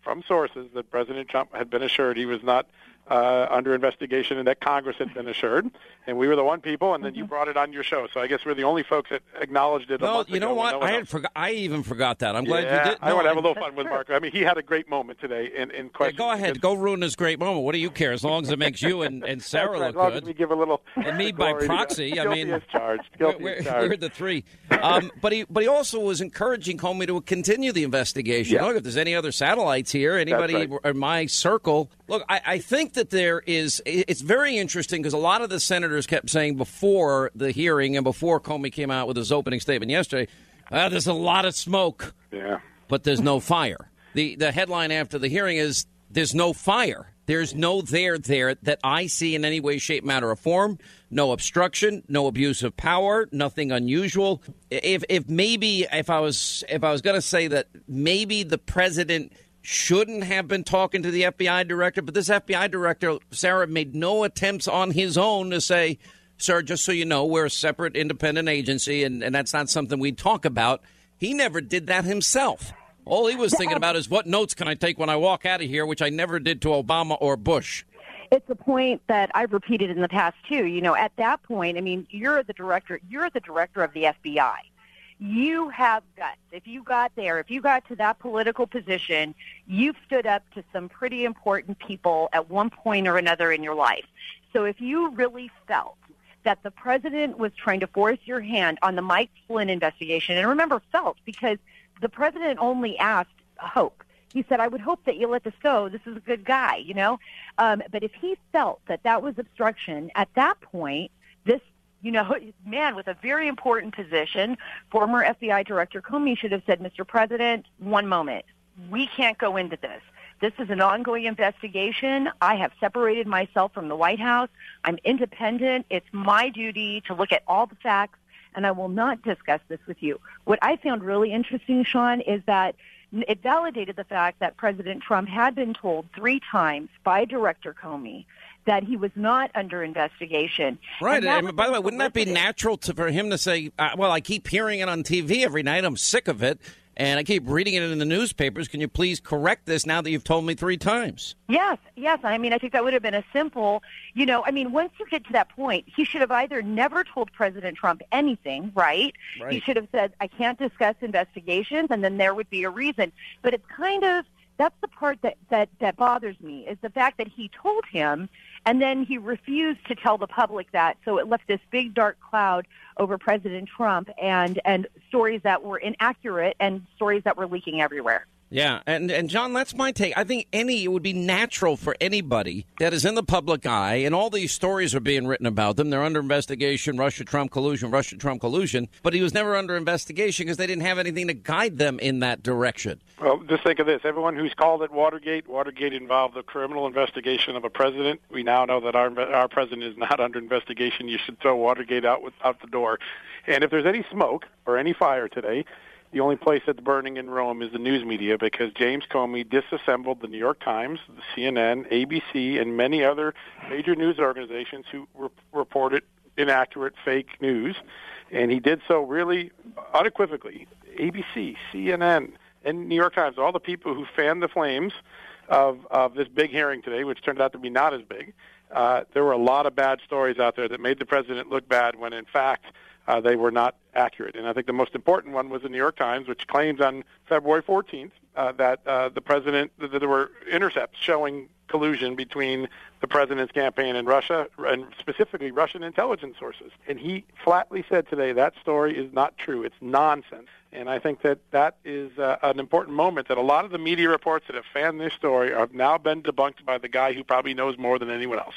R: from sources that President Trump had been assured he was not uh, under investigation and that Congress had been assured. And we were the one people, and then you mm-hmm. brought it on your show. So I guess we're the only folks that acknowledged it.
A: No,
R: you
A: know what? I had forgot. I even forgot that. I'm glad
R: yeah,
A: you did.
R: No, I want to have a little fun with Mark. I mean, he had a great moment today in, in question.
A: Yeah, go ahead. Go ruin this great moment. What do you care? As long as it makes you and, and (laughs) Sarah
R: right,
A: look good.
R: we give a little
A: and me by proxy. I mean,
R: charged. (laughs) Guilty
A: we're,
R: charged.
A: we're the three. Um, but he but he also was encouraging Comey to continue the investigation.
R: Yeah.
A: Look, if there's any other satellites here, anybody
R: right.
A: in my circle. Look, I, I think that there is. It's very interesting because a lot of the senators kept saying before the hearing and before Comey came out with his opening statement yesterday, uh, there's a lot of smoke.
R: Yeah.
A: But there's no fire. The the headline after the hearing is there's no fire. There's no there there that I see in any way, shape, matter, or form. No obstruction, no abuse of power, nothing unusual. If if maybe if I was if I was going to say that maybe the president shouldn't have been talking to the FBI director, but this FBI director, Sarah, made no attempts on his own to say, sir, just so you know, we're a separate independent agency and, and that's not something we talk about. He never did that himself. All he was thinking about is what notes can I take when I walk out of here, which I never did to Obama or Bush.
Q: It's a point that I've repeated in the past too. You know, at that point, I mean, you're the director. You're the director of the FBI. You have guts. If you got there, if you got to that political position, you've stood up to some pretty important people at one point or another in your life. So if you really felt that the president was trying to force your hand on the Mike Flynn investigation, and remember, felt because the president only asked hope. He said, I would hope that you let this go. This is a good guy, you know? Um, but if he felt that that was obstruction, at that point, this, you know, (laughs) man with a very important position, former FBI Director Comey should have said, Mr. President, one moment. We can't go into this. This is an ongoing investigation. I have separated myself from the White House. I'm independent. It's my duty to look at all the facts and I will not discuss this with you. What I found really interesting, Sean, is that it validated the fact that President Trump had been told three times by Director Comey that he was not under investigation.
A: Right. And, and by the way, wouldn't that be natural to, for him to say, uh, well, I keep hearing it on TV every night. I'm sick of it and I keep reading it in the newspapers. Can you please correct this now that you've told me three times?
Q: Yes, yes. I mean, I think that would have been a simple, you know, I mean, once you get to that point, he should have either never told President Trump anything, right? right. He should have said, I can't discuss investigations, and then there would be a reason. But it's kind of, that's the part that, that, that bothers me, is the fact that he told him and then he refused to tell the public that. So it left this big dark cloud over President Trump and, and stories that were inaccurate and stories that were leaking everywhere.
A: Yeah, and and John, that's my take. I think any it would be natural for anybody that is in the public eye, and all these stories are being written about them. They're under investigation, Russia Trump collusion, Russia Trump collusion. But he was never under investigation because they didn't have anything to guide them in that direction.
R: Well, just think of this: everyone who's called it Watergate, Watergate involved the criminal investigation of a president. We now know that our our president is not under investigation. You should throw Watergate out with, out the door. And if there's any smoke or any fire today the only place that's burning in Rome is the news media because James Comey disassembled the New York Times, the CNN, ABC, and many other major news organizations who re- reported inaccurate fake news. And he did so really unequivocally. ABC, CNN, and New York Times, all the people who fanned the flames of, of this big hearing today, which turned out to be not as big, uh, there were a lot of bad stories out there that made the president look bad when, in fact, uh, they were not accurate. And I think the most important one was the New York Times, which claims on February 14th uh, that uh, the president that there were intercepts showing collusion between the president's campaign and Russia, and specifically Russian intelligence sources. And he flatly said today that story is not true. It's nonsense. And I think that that is uh, an important moment that a lot of the media reports that have fanned this story have now been debunked by the guy who probably knows more than anyone else.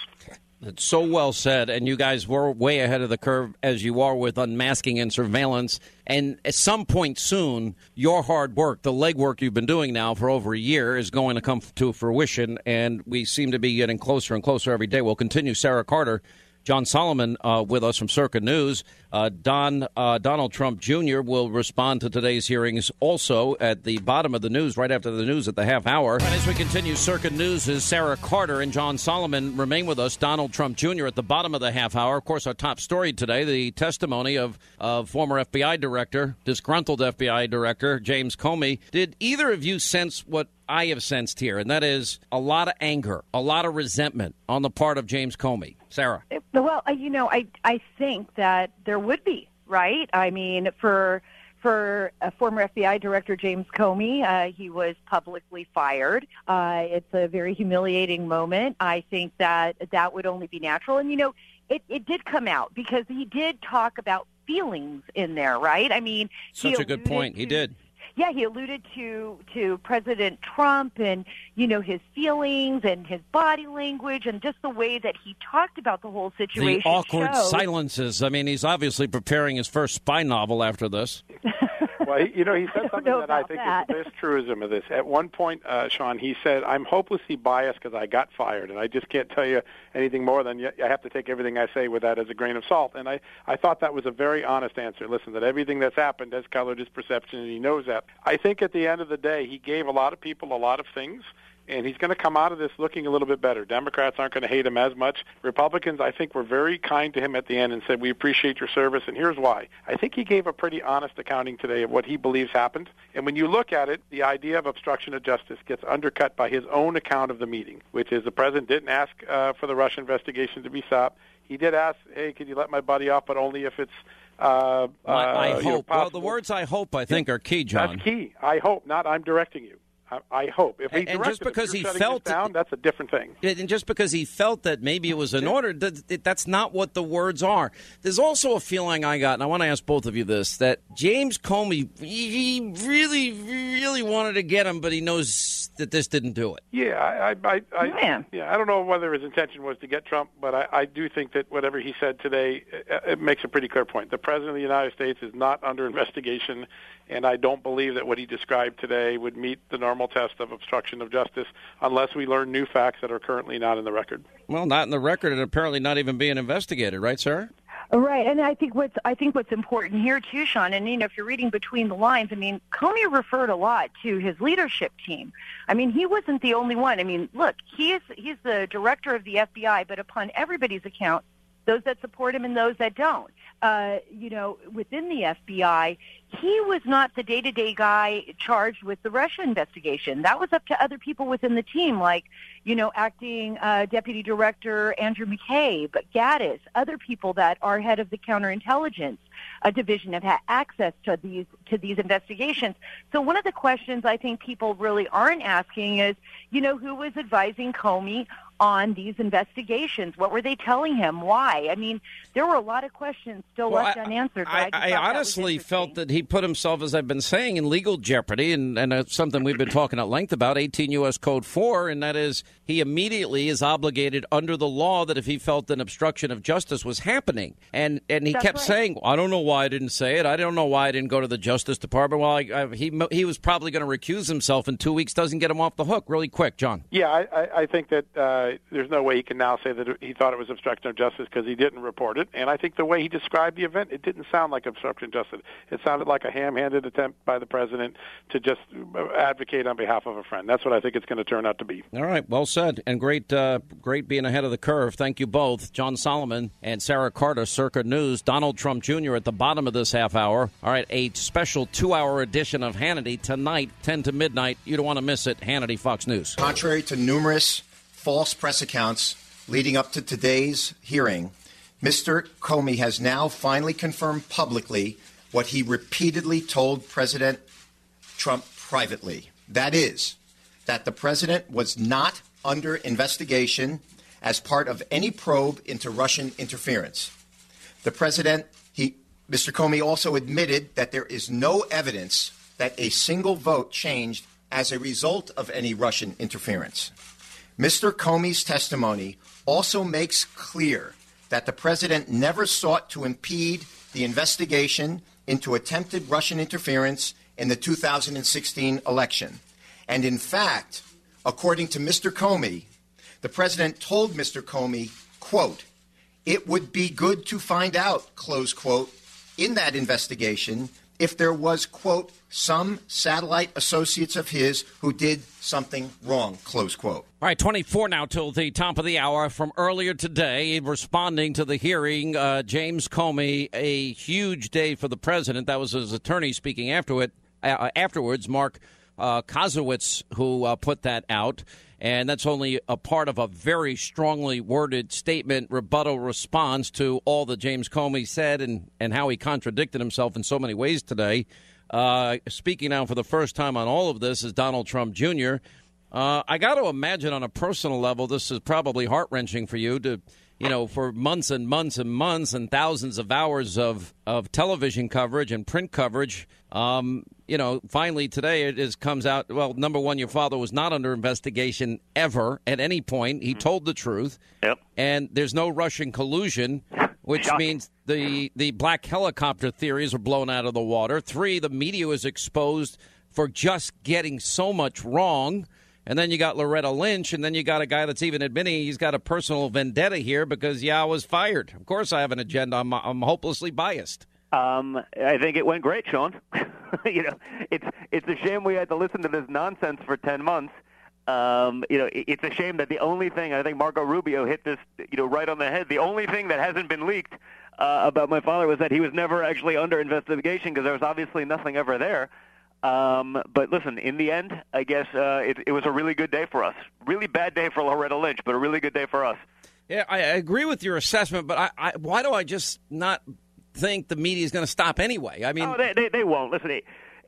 A: It's so well said, and you guys were way ahead of the curve as you are with unmasking and surveillance. And at some point soon, your hard work, the legwork you've been doing now for over a year, is going to come to fruition. And we seem to be getting closer and closer every day. We'll continue. Sarah Carter John Solomon uh, with us from Circa News. Uh, Don uh, Donald Trump Jr. will respond to today's hearings also at the bottom of the news, right after the news at the half hour. And as we continue, Circa News is Sarah Carter and John Solomon remain with us. Donald Trump Jr. at the bottom of the half hour. Of course, our top story today: the testimony of, of former FBI director, disgruntled FBI director James Comey. Did either of you sense what I have sensed here, and that is a lot of anger, a lot of resentment on the part of James Comey. Sarah.
Q: Well, you know, I I think that there would be right. I mean, for for a former FBI Director James Comey, uh, he was publicly fired. Uh, it's a very humiliating moment. I think that that would only be natural, and you know, it it did come out because he did talk about feelings in there, right? I mean,
A: such a good point. To, he did
Q: yeah, he alluded to to President Trump and you know his feelings and his body language and just the way that he talked about the whole situation.
A: The awkward
Q: showed.
A: silences. I mean, he's obviously preparing his first spy novel after this. (laughs)
R: well, he, you know, he said (laughs) something that I think
Q: that.
R: is the best truism of this. At one point, uh, Sean, he said, "I'm hopelessly biased because I got fired, and I just can't tell you anything more than I have to take everything I say with that as a grain of salt." And I, I thought that was a very honest answer. Listen, that everything that's happened has colored his perception, and he knows that. I think at the end of the day, he gave a lot of people a lot of things and he's going to come out of this looking a little bit better. Democrats aren't going to hate him as much. Republicans, I think, were very kind to him at the end and said, "We appreciate your service." And here's why: I think he gave a pretty honest accounting today of what he believes happened. And when you look at it, the idea of obstruction of justice gets undercut by his own account of the meeting, which is the president didn't ask uh, for the Russia investigation to be stopped. He did ask, "Hey, can you let my buddy off?" But only if it's uh,
A: I, I
R: uh,
A: hope.
R: know,
A: well, the words "I hope" I think are key, John.
R: That's key. I hope, not I'm directing you. I, I hope. If he
A: And- and just because
R: you're
A: he felt
R: this down, that's a different thing.
A: And just because he felt that maybe it was in order, that, that- that's not what the words are. There's also a feeling I got, and I want to ask both of you this: that James Comey, he he really, really wanted to get him, but he knows that this didn't do it.
R: Yeah, I, I, I, I yeah, I don't know whether his intention was to get Trump, but I, I do think that whatever he said today, it, it makes a pretty clear point. The president of the United States is not under (laughs) investigation, and I don't believe that what he described today would meet the normal test of obstruction of justice unless we learn new facts that are currently not in the record.
A: Well, not in the record, and apparently not even being investigated, right, sir?
Q: Right, and I think what's I think what's important here too, Sean, and you know, if you're reading between the lines, I mean, Comey referred a lot to his leadership team. I mean, he wasn't the only one. I mean, look, he is he's the director of the FBI, but upon everybody's account, those that support him and those that don't, uh, you know, within the FBI, he was not the day-to-day guy charged with the Russia investigation. That was up to other people within the team, like, you know, acting uh, deputy director Andrew McCabe, but Gaddis, other people that are head of the counterintelligence uh, division have had access to these to these investigations. So one of the questions I think people really aren't asking is, you know, who was advising Comey on these investigations? What were they telling him? Why? I mean, there were a lot of questions still
A: Well,
Q: left
A: I-
Q: unanswered. but
A: I, I
Q: thought that
A: honestly felt that he put himself, as I've been saying, in legal jeopardy, and, and it's something we've been talking at length about, 18 U.S. Code 4, and that is he immediately is obligated under the law that if he felt an obstruction of justice was happening. And, and he
Q: That's
A: kept
Q: right.
A: saying, I don't know why I didn't say it. I don't know why I didn't go to the Justice Department. Well, I, I, he, he was probably going to recuse himself in two weeks, doesn't get him off the hook. Really quick, John.
R: Yeah, I, I, I think that uh, there's no way he can now say that he thought it was obstruction of justice because he didn't report it. And I think the way he described the event, it didn't sound like obstruction of justice. It sounded like a ham-handed attempt by the president to just advocate on behalf of a friend. That's what I think it's going to turn out to be.
A: All right, well said, and great, uh, great being ahead of the curve. Thank you both, John Solomon and Sarah Carter, Circa News. Donald Trump Jr. at the bottom of this half hour. All right, a special two-hour edition of Hannity tonight, ten to midnight. You don't want to miss it. Hannity, Fox News.
B: Contrary to numerous false press accounts leading up to today's hearing, Mr. Comey has now finally confirmed publicly what he repeatedly told President Trump privately. That is, that the president was not under investigation as part of any probe into Russian interference. The president, he, Mr. Comey also admitted that there is no evidence that a single vote changed as a result of any Russian interference. Mr. Comey's testimony also makes clear that the president never sought to impede the investigation into attempted Russian interference in the 2016 election. And in fact, according to Mr. Comey, the president told Mr. Comey, quote, it would be good to find out, close quote, in that investigation if there was, quote, some satellite associates of his who did something wrong, close quote.
A: All right, 24 now till the top of the hour from earlier today, responding to the hearing. Uh, James Comey, a huge day for the president. That was his attorney speaking after it, uh, afterwards, Marc uh, Kasowitz, who uh, put that out. And that's only a part of a very strongly worded statement, rebuttal response to all that James Comey said and, and how he contradicted himself in so many ways today. Uh, speaking now for the first time on all of this is Donald Trump Jr. Uh, I got to imagine on a personal level, this is probably heart wrenching for you to, you know, for months and months and months and thousands of hours of, of television coverage and print coverage. Um, you know, finally today it is comes out. Well, number one, your father was not under investigation ever at any point. He told the truth.
S: Yep.
A: And there's no Russian collusion. which
S: Shocking.
A: means the the black helicopter theories are blown out of the water. Three, the media is exposed for just getting so much wrong. And then you got Loretta Lynch, and then you got a guy that's even admitting he's got a personal vendetta here because yeah, I was fired. Of course, I have an agenda. I'm, I'm hopelessly biased.
S: Um, I think it went great, Sean. (laughs) you know, it's it's a shame we had to listen to this nonsense for ten months. Um, you know, it, it's a shame that the only thing I think Marco Rubio hit this, you know, right on the head. The only thing that hasn't been leaked uh, about my father was that he was never actually under investigation because there was obviously nothing ever there. Um, but listen, in the end, I guess uh, it, it was a really good day for us. Really bad day for Loretta Lynch, but a really good day for us.
A: Yeah, I I agree with your assessment, but I, I why do I just not think the media is going to stop anyway? I mean,
S: oh, they, they they won't. Listen, they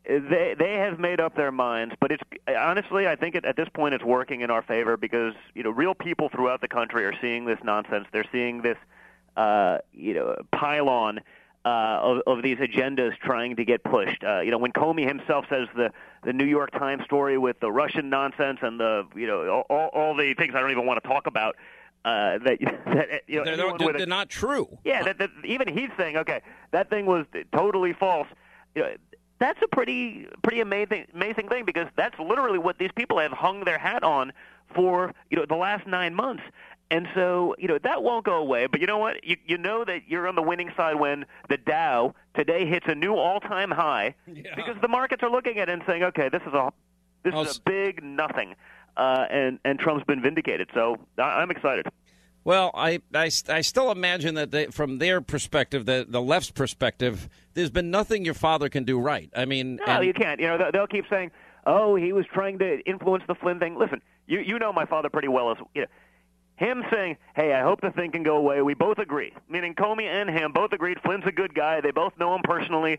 S: they they have made up their minds, but it's honestly, I think it, at this point it's working in our favor because you know real people throughout the country are seeing this nonsense. They're seeing this, uh, you know, pylon. Uh, of, of these agendas trying to get pushed. Uh, you know, when Comey himself says the the New York Times story with the Russian nonsense and the you know all, all the things I don't even want to talk about, uh, that (laughs) that you know
A: they're,
S: anyone
A: they're,
S: a-
A: they're not true.
S: yeah, that, that even he's saying, okay, that thing was totally false. You know, that's a pretty pretty amazing amazing thing because that's literally what these people have hung their hat on for you know the last nine months. And so, you know, that won't go away. But you know what? You, you know that you're on the winning side when the Dow today hits a new all-time high because the markets are looking at it and saying, okay, this is a this is a big nothing, uh, and and Trump's been vindicated. So I, I'm excited.
A: Well, I, I, I still imagine that they, from their perspective, the, the left's perspective, there's been nothing your father can do right. I mean,
S: No,
A: and-
S: you can't. You know, they'll- they'll keep saying, "Oh, he was trying to influence the Flynn thing." Listen, you you know my father pretty well as you know. Him saying, "Hey, I hope the thing can go away." We both agree. Meaning Comey and him both agreed Flynn's a good guy. They both know him personally.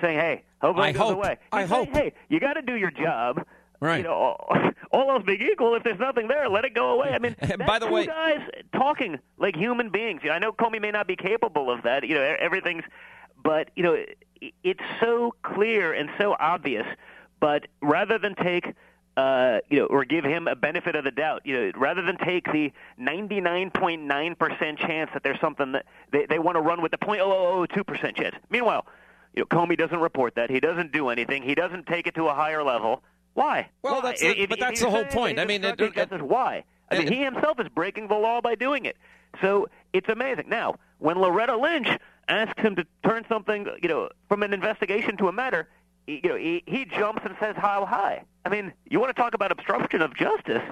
S: Saying, "Hey, hope
A: I
S: it goes
A: hope.
S: away."
A: I
S: He's saying,
A: hope.
S: Hey, you got to do your job.
A: Right.
S: You know, all, all else being equal, if there's nothing there, let it go away. I mean, (laughs)
A: by the way-
S: guys talking like human beings. You know, I know Comey may not be capable of that. You know, everything's, but you know, it- it's so clear and so obvious. But rather than take, uh, you know, or give him a benefit of the doubt, you know, rather than take the 99.9 percent chance that there's something that they, they want to run with the 0.0002 percent chance. Meanwhile, you know, Comey doesn't report that. He doesn't do anything. He doesn't take it to a higher level. Why?
A: Well,
S: Why?
A: that's the-
S: If-
A: but that's the whole point. I mean, it-
S: obstructing
A: it-
S: why? I mean, he himself is breaking the law by doing it. So it's amazing. Now, when Loretta Lynch asks him to turn something, you know, from an investigation to a matter, you know, he, he jumps and says, "How high?" I mean, you want to talk about obstruction of justice?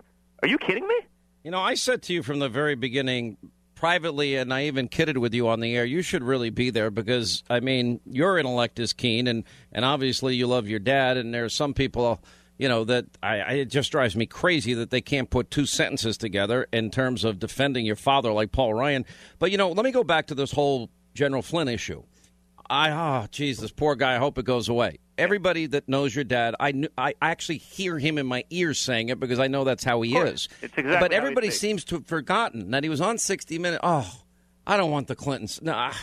S: Are you kidding me?
A: You know, I said to you from the very beginning, privately, and I even kidded with you on the air, you should really be there because, I mean, your intellect is keen, and, and obviously you love your dad, and there are some people, you know, that I, I, it just drives me crazy that they can't put two sentences together in terms of defending your father like Paul Ryan. But, you know, let me go back to this whole General Flynn issue. I ah, oh geez, this poor guy. I hope it goes away. Everybody that knows your dad, I I actually hear him in my ears saying it because I know that's how he is.
S: It's exactly
A: But everybody seems to have forgotten that he was on 60 Minutes. Oh, I don't want the Clintons. No, ah,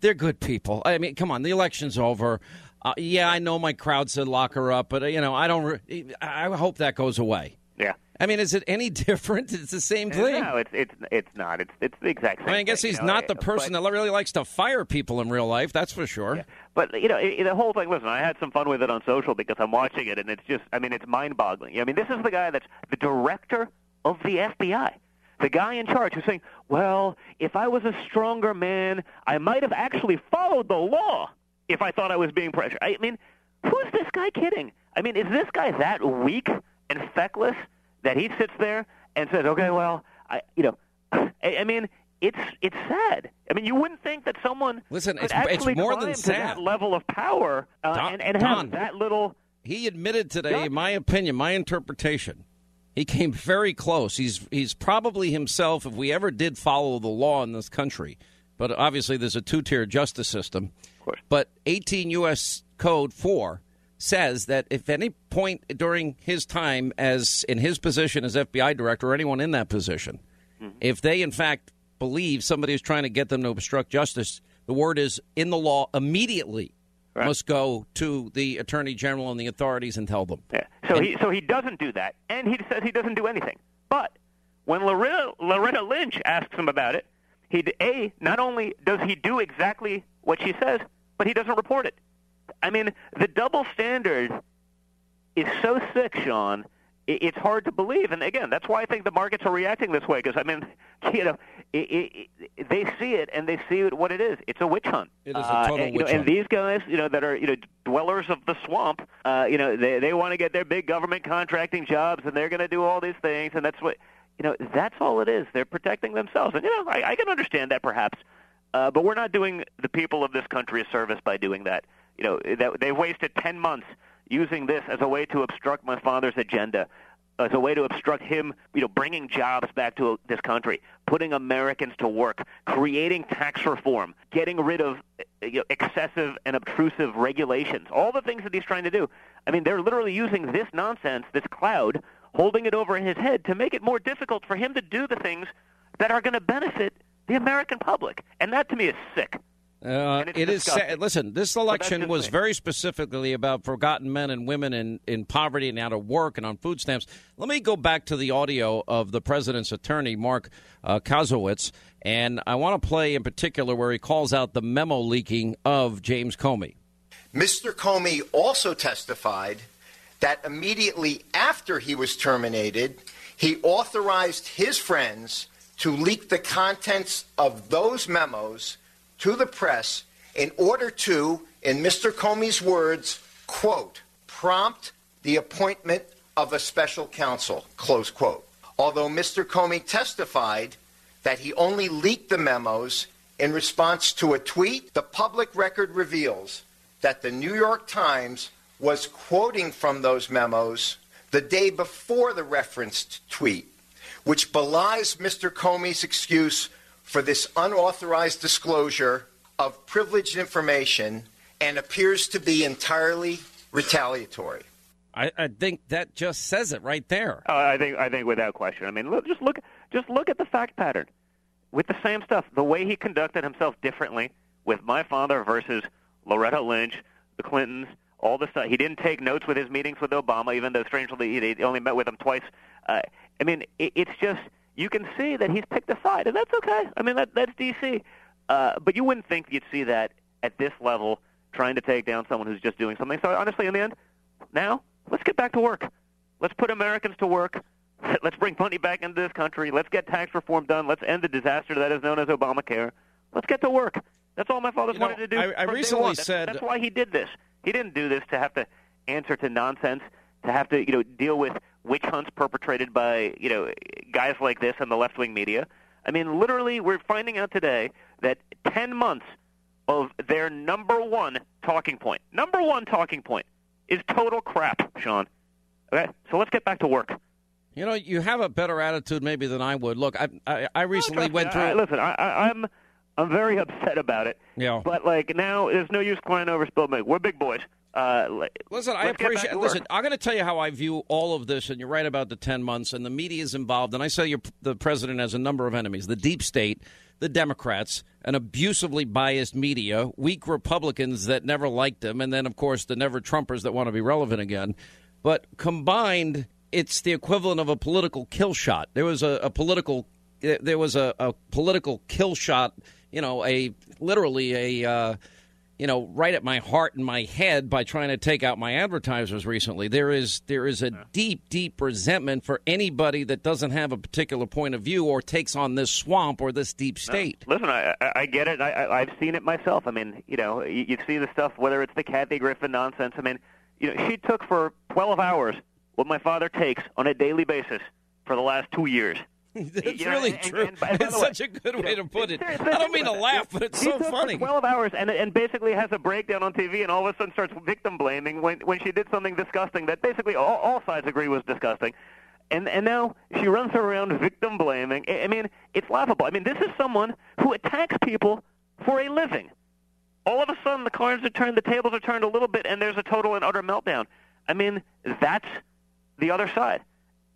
A: they're good people. I mean, come on, the election's over. Uh, yeah, I know my crowd said lock her up, but uh, you know, I don't. Re- I hope that goes away.
S: Yeah.
A: I mean, is it any (laughs) different? It's the same thing.
S: No, it's it's it's not. It's it's the exact same.
A: I mean, I guess
S: thing,
A: he's
S: you know,
A: not the
S: uh,
A: person
S: but-
A: that really likes to fire people in real life. That's for sure.
S: But you know, i the whole thing. Listen, I had some fun with it on social because I'm watching it, and it's just. I mean, it's mind-boggling. I mean, this is the guy that's the director of the FBI, the guy in charge who's saying, "Well, if I was a stronger man, I might have actually followed the law if I thought I was being pressured." I mean, who's this guy kidding? I mean, is this guy that weak and feckless that he sits there and says, "Okay, well, I, you know, (laughs) I, I mean." It's it's sad. I mean, you wouldn't think that someone
A: Listen,
S: could
A: it's- it's
S: actually
A: more
S: climb
A: than
S: to
A: sad.
S: that level of power uh,
A: Don-
S: and, and
A: Don.
S: have that little.
A: He admitted today, in my opinion, my interpretation. He came very close. He's he's probably himself, if we ever did follow the law in this country, but obviously there's a two tier justice system. Of
S: course.
A: But 18 U.S. Code 4 says that if any point during his time as in his position as FBI director or anyone in that position, mm-hmm. if they in fact believe somebody is trying to get them to obstruct justice, the word is in the law immediately must go to the attorney general and the authorities and tell them.
S: Yeah. So he so he doesn't do that, and he says he doesn't do anything. But when Loretta, Loretta Lynch asks him about it, he a not only does he do exactly what she says, but he doesn't report it. I mean, the double standard is so sick, Sean. It's hard to believe, and again, that's why I think the markets are reacting this way. Because I mean, (laughs) you know, it, it, they see it and they see it what it is. It's a witch hunt.
A: It is a
S: Uh,
A: total
S: and,
A: witch
S: know,
A: hunt.
S: And these guys, you know, that are you know dwellers of the swamp, uh, you know, they they want to get their big government contracting jobs, and they're going to do all these things, and that's what you know. That's all it is. They're protecting themselves, and you know, I, I can understand that perhaps, uh, but we're not doing the people of this country a service by doing that. You know, that they've wasted ten months using this as a way to obstruct my father's agenda as a way to obstruct him, you know, bringing jobs back to this country, putting Americans to work, creating tax reform, getting rid of uh, you know, excessive and obtrusive regulations, all the things that he's trying to do. I mean, they're literally using this nonsense, this cloud, holding it over his head to make it more difficult for him to do the things that are going to benefit the American public. And that to me is sick.
A: Uh,
S: it's
A: it is.
S: disgusting.
A: Sad. Listen, this election was
S: me.
A: very specifically about forgotten men and women in, in poverty and out of work and on food stamps. Let me go back to the audio of the president's attorney, Marc uh, Kasowitz, and I want to play in particular where he calls out the memo leaking of James Comey.
B: Mr. Comey also testified that immediately after he was terminated, he authorized his friends to leak the contents of those memos to the press in order to, in Mr. Comey's words, quote, prompt the appointment of a special counsel, close quote. Although Mr. Comey testified that he only leaked the memos in response to a tweet, the public record reveals that the New York Times was quoting from those memos the day before the referenced tweet, which belies Mr. Comey's excuse for this unauthorized disclosure of privileged information and appears to be entirely retaliatory.
A: I, I think that just says it right there.
S: Uh, I think I think without question. I mean, look, just look just look at the fact pattern with the same stuff. The way he conducted himself differently with my father versus Loretta Lynch, the Clintons, all the stuff. He didn't take notes with his meetings with Obama, even though strangely he he only met with him twice. Uh, I mean, it, it's just you can see that he's picked a side, and that's okay. I mean, that that's DC. Uh, but you wouldn't think you'd see that at this level, trying to take down someone who's just doing something. So honestly, in the end, now let's get back to work. Let's put Americans to work. (laughs) Let's bring money back into this country. Let's get tax reform done. Let's end the disaster that is known as Obamacare. Let's get to work. That's all my father's
A: You know,
S: wanted to do.
A: I- I recently.
S: That's-
A: said-
S: that's why he did this. He didn't do this to have to answer to nonsense, to have to you know deal with witch hunts perpetrated by you know guys like this and the left wing media. I mean, literally, we're finding out today that ten months of their number one talking point, number one talking point, is total crap, Sean. Okay, so let's get back to work.
A: You know, you have a better attitude maybe than I would. Look, I I, I recently
S: Trust
A: went through.
S: I, listen, I, I, I'm I'm very upset about it.
A: Yeah.
S: But like now, there's no use crying over spilled milk. We're big boys. Uh,
A: Listen, I
S: let's get back
A: appreciate. Listen, I'm going to tell you how I view all of this, and you're right about the ten months, and the media is involved. And I say the president has a number of enemies: the deep state, the Democrats, an abusively biased media, weak Republicans that never liked him, and then of course the never Trumpers that want to be relevant again. But combined, it's the equivalent of a political kill shot. There was a, a political, there was a, a political kill shot. You know, a literally a. Uh, you know, right at my heart and my head by trying to take out my advertisers recently. There is there is a deep, deep resentment for anybody that doesn't have a particular point of view or takes on this swamp or this deep state.
S: Listen, I, I, I get it. I, I, I've seen it myself. I mean, you know, you, you see the stuff, whether it's the Kathy Griffin nonsense. I mean, you know, she took for 12 hours what my father takes on a daily basis for the last two years.
A: It's
S: You know,
A: really
S: and-
A: true.
S: and by
A: it's
S: way,
A: such a good way
S: know,
A: to put it. I don't mean to laugh, but it's so funny.
S: 12 hours and and basically has a breakdown on TV and all of a sudden starts victim blaming when when she did something disgusting that basically all, all sides agree was disgusting. And and now she runs around victim blaming. I I mean, it's laughable. I mean, this is someone who attacks people for a living. All of a sudden, the cards are turned, the tables are turned a little bit, and there's a total and utter meltdown. I mean, that's the other side.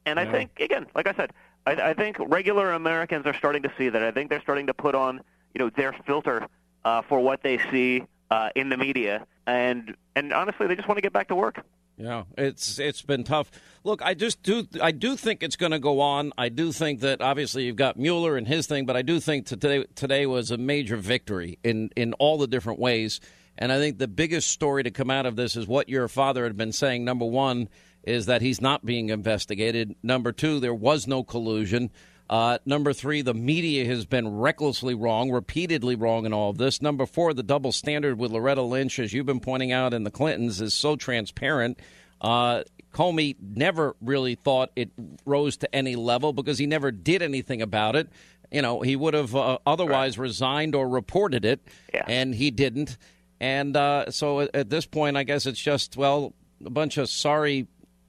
S: And I think, again, like I said, I, I think regular Americans are starting to see that. I think they're starting to put on, you know, their filter uh, for what they see uh, in the media, and and honestly, they just want to get back to work.
A: Yeah, it's it's been tough. Look, I just do I do think it's going to go on. I do think that obviously you've got Mueller and his thing, but I do think today today was a major victory in in all the different ways. And I think the biggest story to come out of this is what your father had been saying. Number one is that he's not being investigated. Number two, there was no collusion. Uh, number three, the media has been recklessly wrong, repeatedly wrong in all of this. Number four, the double standard with Loretta Lynch, as you've been pointing out, in the Clintons is so transparent. Uh, Comey never really thought it rose to any level because he never did anything about it. You know, he would have uh, otherwise right. resigned or reported it,
S: yeah.
A: and he didn't. And uh, so at, at this point, I guess it's just, well, a bunch of sorry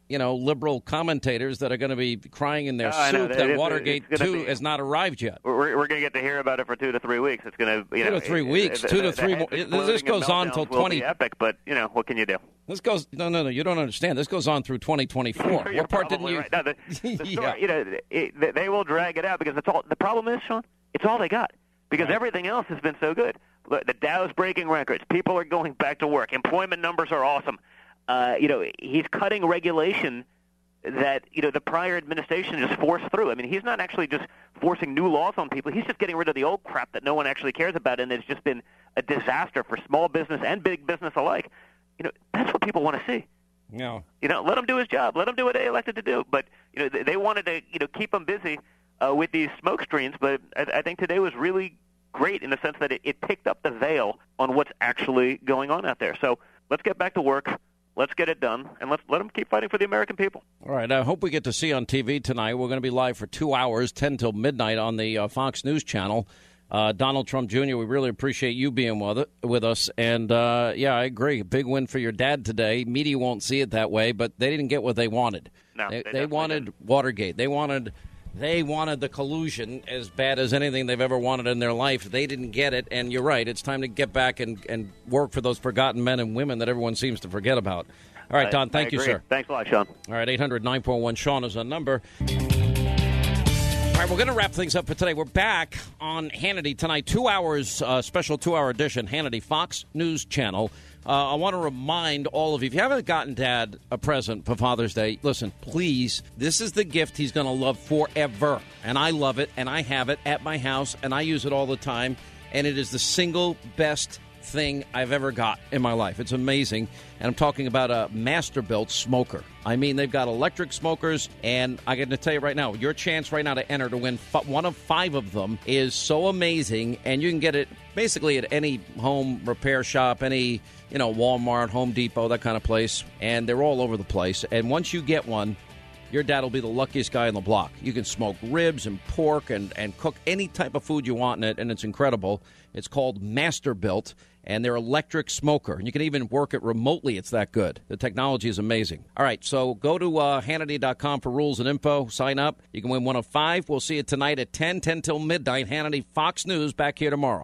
A: you know, liberal commentators that are going to be crying in their
S: oh,
A: soup that
S: is,
A: Watergate 2
S: be,
A: has not arrived yet.
S: We're, we're going to get to hear about it for two to three weeks. It's going to, you
A: two
S: know,
A: to three
S: it,
A: weeks,
S: it,
A: two to three more. This goes on until 20.
S: epic, but, you know, what can you do?
A: This goes, no, no, no, you don't understand. This goes on through 2024.
S: You're
A: what part didn't you?
S: Right. No, the, (laughs) the story,
A: yeah.
S: you know, it, they will drag it out because it's all, the problem is, Sean, it's all they got because
A: right.
S: everything else has been so good. The Dow's breaking records. People are going back to work. Employment numbers are awesome. Uh, you know, he's cutting regulation that you know the prior administration just forced through. I mean, he's not actually just forcing new laws on people. He's just getting rid of the old crap that no one actually cares about, and it's just been a disaster for small business and big business alike. You know, that's what people want to see.
A: No.
S: You know, let him do his job. Let him do what they elected to do. But you know, they wanted to you know keep him busy uh, with these smoke screens. But I, I think today was really great in the sense that it, it picked up the veil on what's actually going on out there. So let's get back to work. Let's get it done, and let's let them keep fighting for the American people.
A: All right. I hope we get to see on TV tonight. We're going to be live for two hours, 10 till midnight on the uh, Fox News channel. Uh, Donald Trump Jr., we really appreciate you being with, it, with us. And uh, yeah, I agree. Big win for your dad today. Media won't see it that way, but they didn't get what they wanted.
S: No,
A: they,
S: they,
A: they wanted
S: didn't.
A: Watergate. They wanted they wanted the collusion as bad as anything they've ever wanted in their life. They didn't get it, and you're right. It's time to get back and, and work for those forgotten men and women that everyone seems to forget about. All right, Don, thank you, sir.
S: Thanks a lot, Sean.
A: All right, 800 941 Sean is a number. All right, we're going to wrap things up for today. We're back on Hannity tonight, two hours, uh, special two hour edition, Hannity Fox News Channel. Uh, I want to remind all of you if you haven't gotten Dad a present for Father's Day, listen, please, this is the gift he's going to love forever. And I love it, and I have it at my house, and I use it all the time. And it is the single best thing I've ever got in my life. It's amazing. And I'm talking about a Masterbuilt smoker. I mean, they've got electric smokers, and I got to tell you right now, your chance right now to enter to win one of five of them is so amazing, and you can get it basically at any home repair shop, any you know Walmart, Home Depot, that kind of place, and they're all over the place. And once you get one, your dad will be the luckiest guy on the block. You can smoke ribs and pork and, and cook any type of food you want in it, and it's incredible. It's called Masterbuilt, and they're electric smoker. You can even work it remotely. It's that good. The technology is amazing. All right, so go to uh, Hannity.com for rules and info. Sign up. You can win one of five. We'll see you tonight at 10, 10 till midnight. Hannity Fox News back here tomorrow.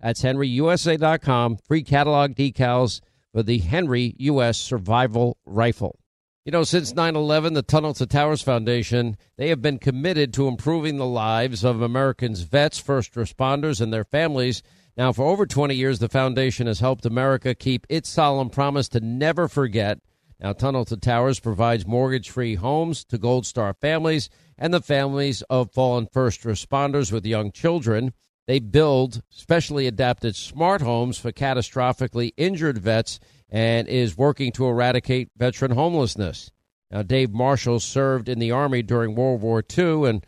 A: That's henryusa.com. Free catalog decals for the Henry U.S. Survival Rifle. You know, since 9 11, the Tunnel to Towers Foundation, they have been committed to improving the lives of Americans' vets, first responders, and their families. Now, for over 20 years, the foundation has helped America keep its solemn promise to never forget. Now, Tunnel to Towers provides mortgage free homes to Gold Star families and the families of fallen first responders with young children. They build specially adapted smart homes for catastrophically injured vets and is working to eradicate veteran homelessness. Now, Dave Marshall served in the Army during World War II and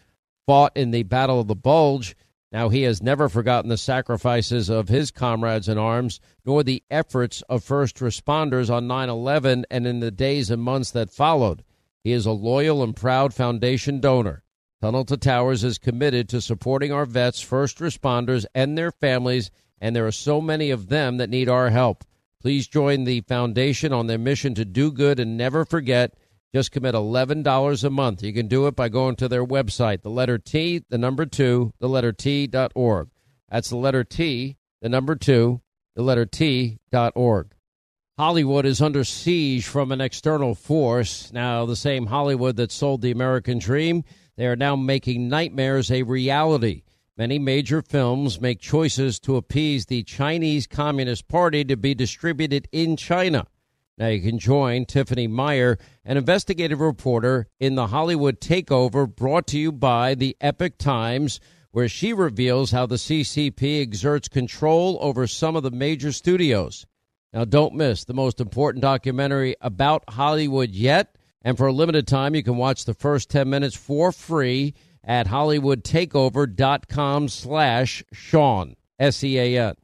A: fought in the Battle of the Bulge. Now, he has never forgotten the sacrifices of his comrades in arms, nor the efforts of first responders on 9 11 and in the days and months that followed. He is a loyal and proud foundation donor. Tunnel to Towers is committed to supporting our vets, first responders, and their families, and there are so many of them that need our help. Please join the foundation on their mission to do good and never forget. Just commit $11 a month. You can do it by going to their website, the letter T, the number two, the letter T dot org. That's the letter T, the number two, the letter T dot org. Hollywood is under siege from an external force. Now, the same Hollywood that sold the American dream, they are now making nightmares a reality. Many major films make choices to appease the Chinese Communist Party to be distributed in China. Now you can join Tiffany Meier, an investigative reporter in the Hollywood Takeover brought to you by the Epoch Times, where she reveals how the CCP exerts control over some of the major studios. Now, don't miss the most important documentary about Hollywood yet. And for a limited time, you can watch the first 10 minutes for free at hollywoodtakeover.com slash Sean, S-E-A-N.